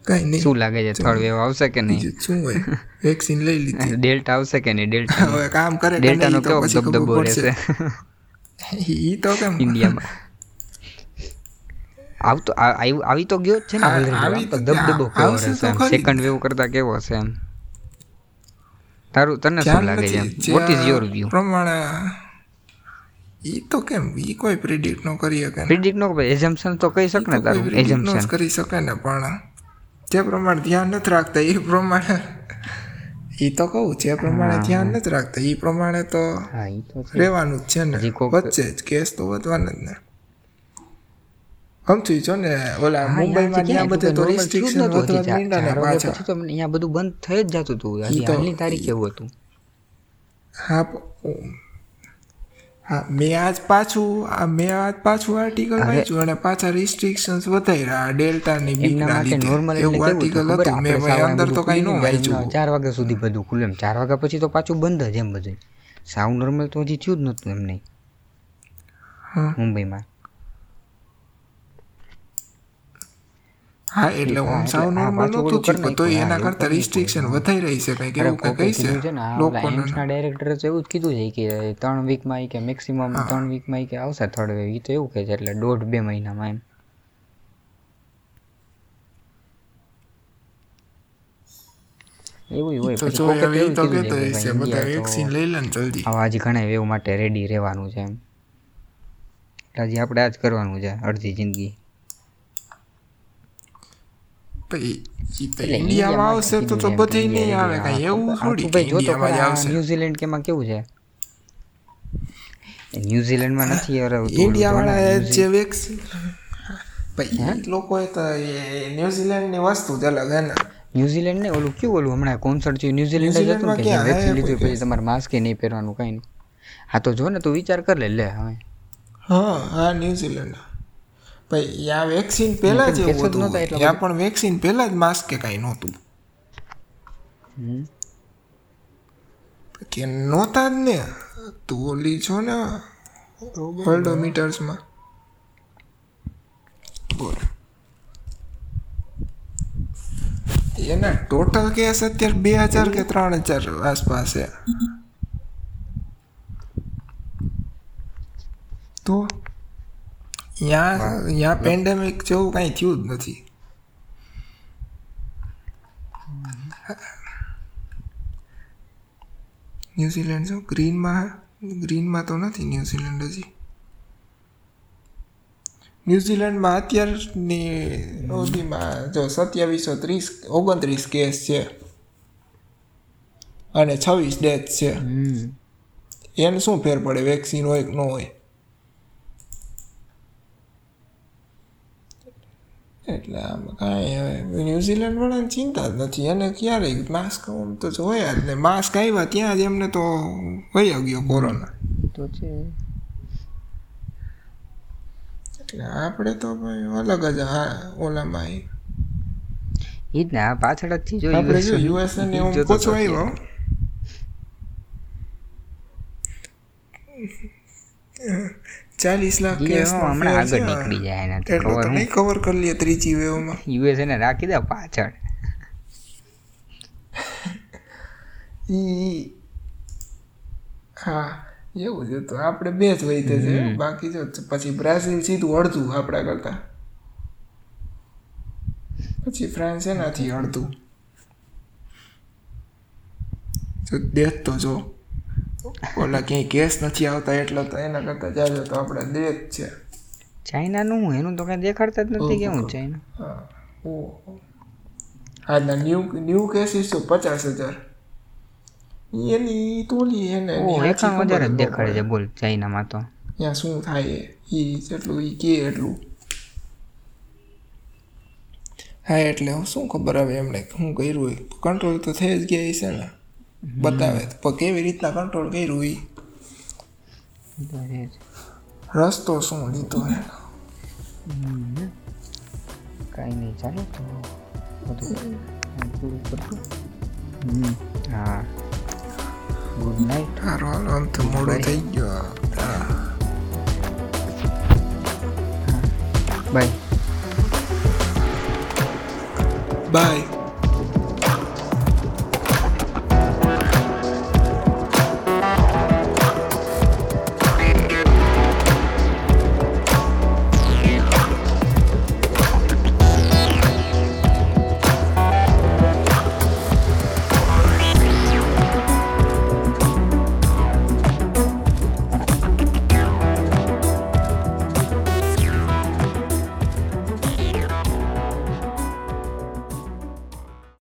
B: કંઈ નહીં.
A: શું લાગે છે? થર્ડ વેવ આવશે કે નહીં?
B: શું હોય? વેક્સિન લઈ લીધી.
A: ડેલ્ટા આવશે કે નહીં? ડેલ્ટા.
B: હવે કામ કરે
A: ડેલ્ટાનો કેવો
B: પડશે.
A: રહેશે?
B: ઈ તો કેમ?
A: ઇન્ડિયામાં. આવતો આવી તો ગયો જ છે ને
B: આવી
A: તો
B: ધબધબો
A: કેવો રહેશે. સેકન્ડ વેવ કરતા કેવો હશે એમ? તારું તને શું લાગે છે. વોટ ઇઝ યોર વ્યૂ
B: પ્રમાણે ઈ તો કેમ? ઈ કોઈ પ્રિડિક્ટ ન કરી શકે.
A: પ્રિડિક્ટ નો એઝમ્પશન તો કહી શક ને તારું એઝમ્પશન
B: કરી શકે ને પણ જે પ્રમાણે ધ્યાન નથી રાખતા એ પ્રમાણે. એ તો કહું જે પ્રમાણે ધ્યાન નથી રાખતા એ પ્રમાણે તો રહેવાનું જ છે ને. વચ્ચે જ કેસ તો વધવાના જ ને. સમજી છો ને ઓલા મુંબઈમાં ત્યાં બધે તો
A: normal થયું જ
B: રિસ્ટ્રિક્શન વધવા માંડ્યા ને પાછા.
A: તો અહીંયા બધું બંધ થઈ જ જતું હતું.
B: આજની
A: હાલની તારીખ એવું હતું.
B: હા હા મેં આજ પાછું આ મેં આજ પાછું આર્ટિકલ વાંચ્યું અને પાછા રિસ્ટ્રિક્શન્સ ડેલ્ટાની
A: એમના
B: બીકના
A: માટે નોર્મલ
B: એવું આર્ટિકલ
A: હતું.
B: મેં અંદર તો કાંઈ ન વાંચ્યું.
A: ચાર વાગ્યા સુધી બધું ખુલ્લું એમ ચાર વાગ્યા પછી તો પાછું બંધ જ એમ બધું. સાવ નોર્મલ તો હજી થયું જ નહોતું એમ નહીં.
B: હા.
A: મુંબઈમાં.
B: હા એટલે
A: હોમ
B: સાવ નોર્મલ નહોતું
A: ઓલું
B: તો એના કરતા રિસ્ટ્રિક્શન. વધારી રહી છે કંઈક એવું કંઈક કહી
A: છે
B: લોકોના
A: ડાયરેક્ટરે તો એવું જ કીધું છે કે ત્રણ વીકમાં એ કે મેક્સિમમ ત્રણ વીકમાં એ કે આવશે થર્ડ વેવ એ તો એવું કહે છે એટલે દોઢ બે મહિનામાં એમ. એવું હોય પછી કોકે એવું
B: તો કહેતો હશે બધા વેક્સિન લઈ લે જલ્દી.
A: આવા હજી ઘણા વેવ માટે રેડી રહેવાનું છે એમ. હજી આપણે આ જ કરવાનું છે અડધી જિંદગી.
B: ઇન્ડિયામાં આવશે તો તો બધે નહીં આવે કાંઈ એવું થોડી
A: ભાઈ
B: ઇન્ડિયામાં આવશે
A: ન્યુઝીલેન્ડ કે એમાં કેવું છે એ ન્યુઝીલેન્ડમાં નથી અરે આવતું.
B: ઇન્ડિયા
A: ઓલું
B: વાળા જે વેક્સિન ભાઈ લોકોએ તો એ ન્યુઝીલેન્ડની વસ્તુ જ અલગ હે ને
A: ન્યુઝીલેન્ડ ને ઓલું કેવું ઓલું હમણાં કોન્સર્ટ થયું ન્યુઝીલેન્ડ જ હતું કે વેક્સિન લીધું પછી તમારે માસ્ક નહીં પહેરવાનું કાંઈ નહીં. હા તો જો ને તું વિચાર કર લે લે હવે.
B: હા હા ન્યુઝીલેન્ડ ભાઈ આ વેક્સિન પહેલા જ એવું હતું. ત્યાં પણ વેક્સિન પહેલા જ માસ્ક કે કાંઈ નહોતું.
A: હમ.
B: કે નહોતા જ ને. તું ઓલી છો ને વર્લ્ડોમીટર્સમાં બોલ. એના ટોટલ કેસ અત્યારે બે હજાર કે ત્રણ હજાર આસપાસ છે. તો ત્યાં ત્યાં પેન્ડેમિક જેવું કાંઈ થયું જ નથી. ન્યુઝીલેન્ડ જો ગ્રીનમાં ગ્રીનમાં તો નથી ન્યુઝીલેન્ડ હજી. ન્યુઝીલેન્ડમાં અત્યારની અવધિમાં જો સત્યાવીસો ત્રીસ ઓગણત્રીસ કેસ છે. અને છવ્વીસ ડેથ છે. એને શું ફેર પડે? વેક્સિન હોય કે ન હોય? એટલે આમ કાંઈ હવે ન્યૂઝીલેન્ડ વાળાને ચિંતા જ નથી. એને ક્યારેય માસ્ક તો જોયા જ ને. માસ્ક આવ્યા ત્યાં જ એમને તો વહી ગયો કોરોના.
A: તો છે.
B: એટલે આપણે તો ભાઈ અલગ જ હા ઓલામાં. ઈ
A: જ ને આ પાછળ જ થી
B: આપણે જો
A: જોયું
B: યુએસ ને એમ
A: જોતો
B: આવ્યો. ચાલીસ લાખ કેસ
A: હમણાં આગળ નીકળી જાય એનાથી
B: એટલું તો નહીં કવર કરી લે ત્રીજી વેવમાં
A: રાખી દે પાછળ.
B: ઈ હા એવું જ હતું આપણે બે જ વહીતે છે. બાકી જો પછી બ્રાઝિલ સીધું અડધું આપણા કરતા. પછી ફ્રાન્સ એનાથી અડધું. જો દેશ તો જો. ઓલા ક્યાંય કેસ નથી આવતા એટલે તો એના કરતા જાજો તો આપણે દેશ છે.
A: ચાઇનાનું હું એનું તો કઈ દેખાડતા જ નથી કેવું ચાઇના?
B: આજના ન્યૂ ન્યૂ કેસીસ તો પચાસ હજાર. એની તોલી એને
A: એકાણું હજાર જ દેખાડે છે બોલ ચાઇનામાં તો.
B: ત્યાં શું થાય એ જેટલું એ કે એટલું. હા એટલે હું શું ખબર આવે એમણે શું કર્યું હોય. કંટ્રોલ તો થઈ જ ગયા છે ને. બતાવે તો કેવી રીતના કંટ્રોલ કર્યું એ રસ્તો શું લીધો
A: હમ. કાંઈ નહીં ચાલો તો. બધું પૂરું કરતું હા. ગુડ નાઇટ
B: સારું હાલો આમ તો મોડું થઈ ગયો. હા.
A: Bye
B: bye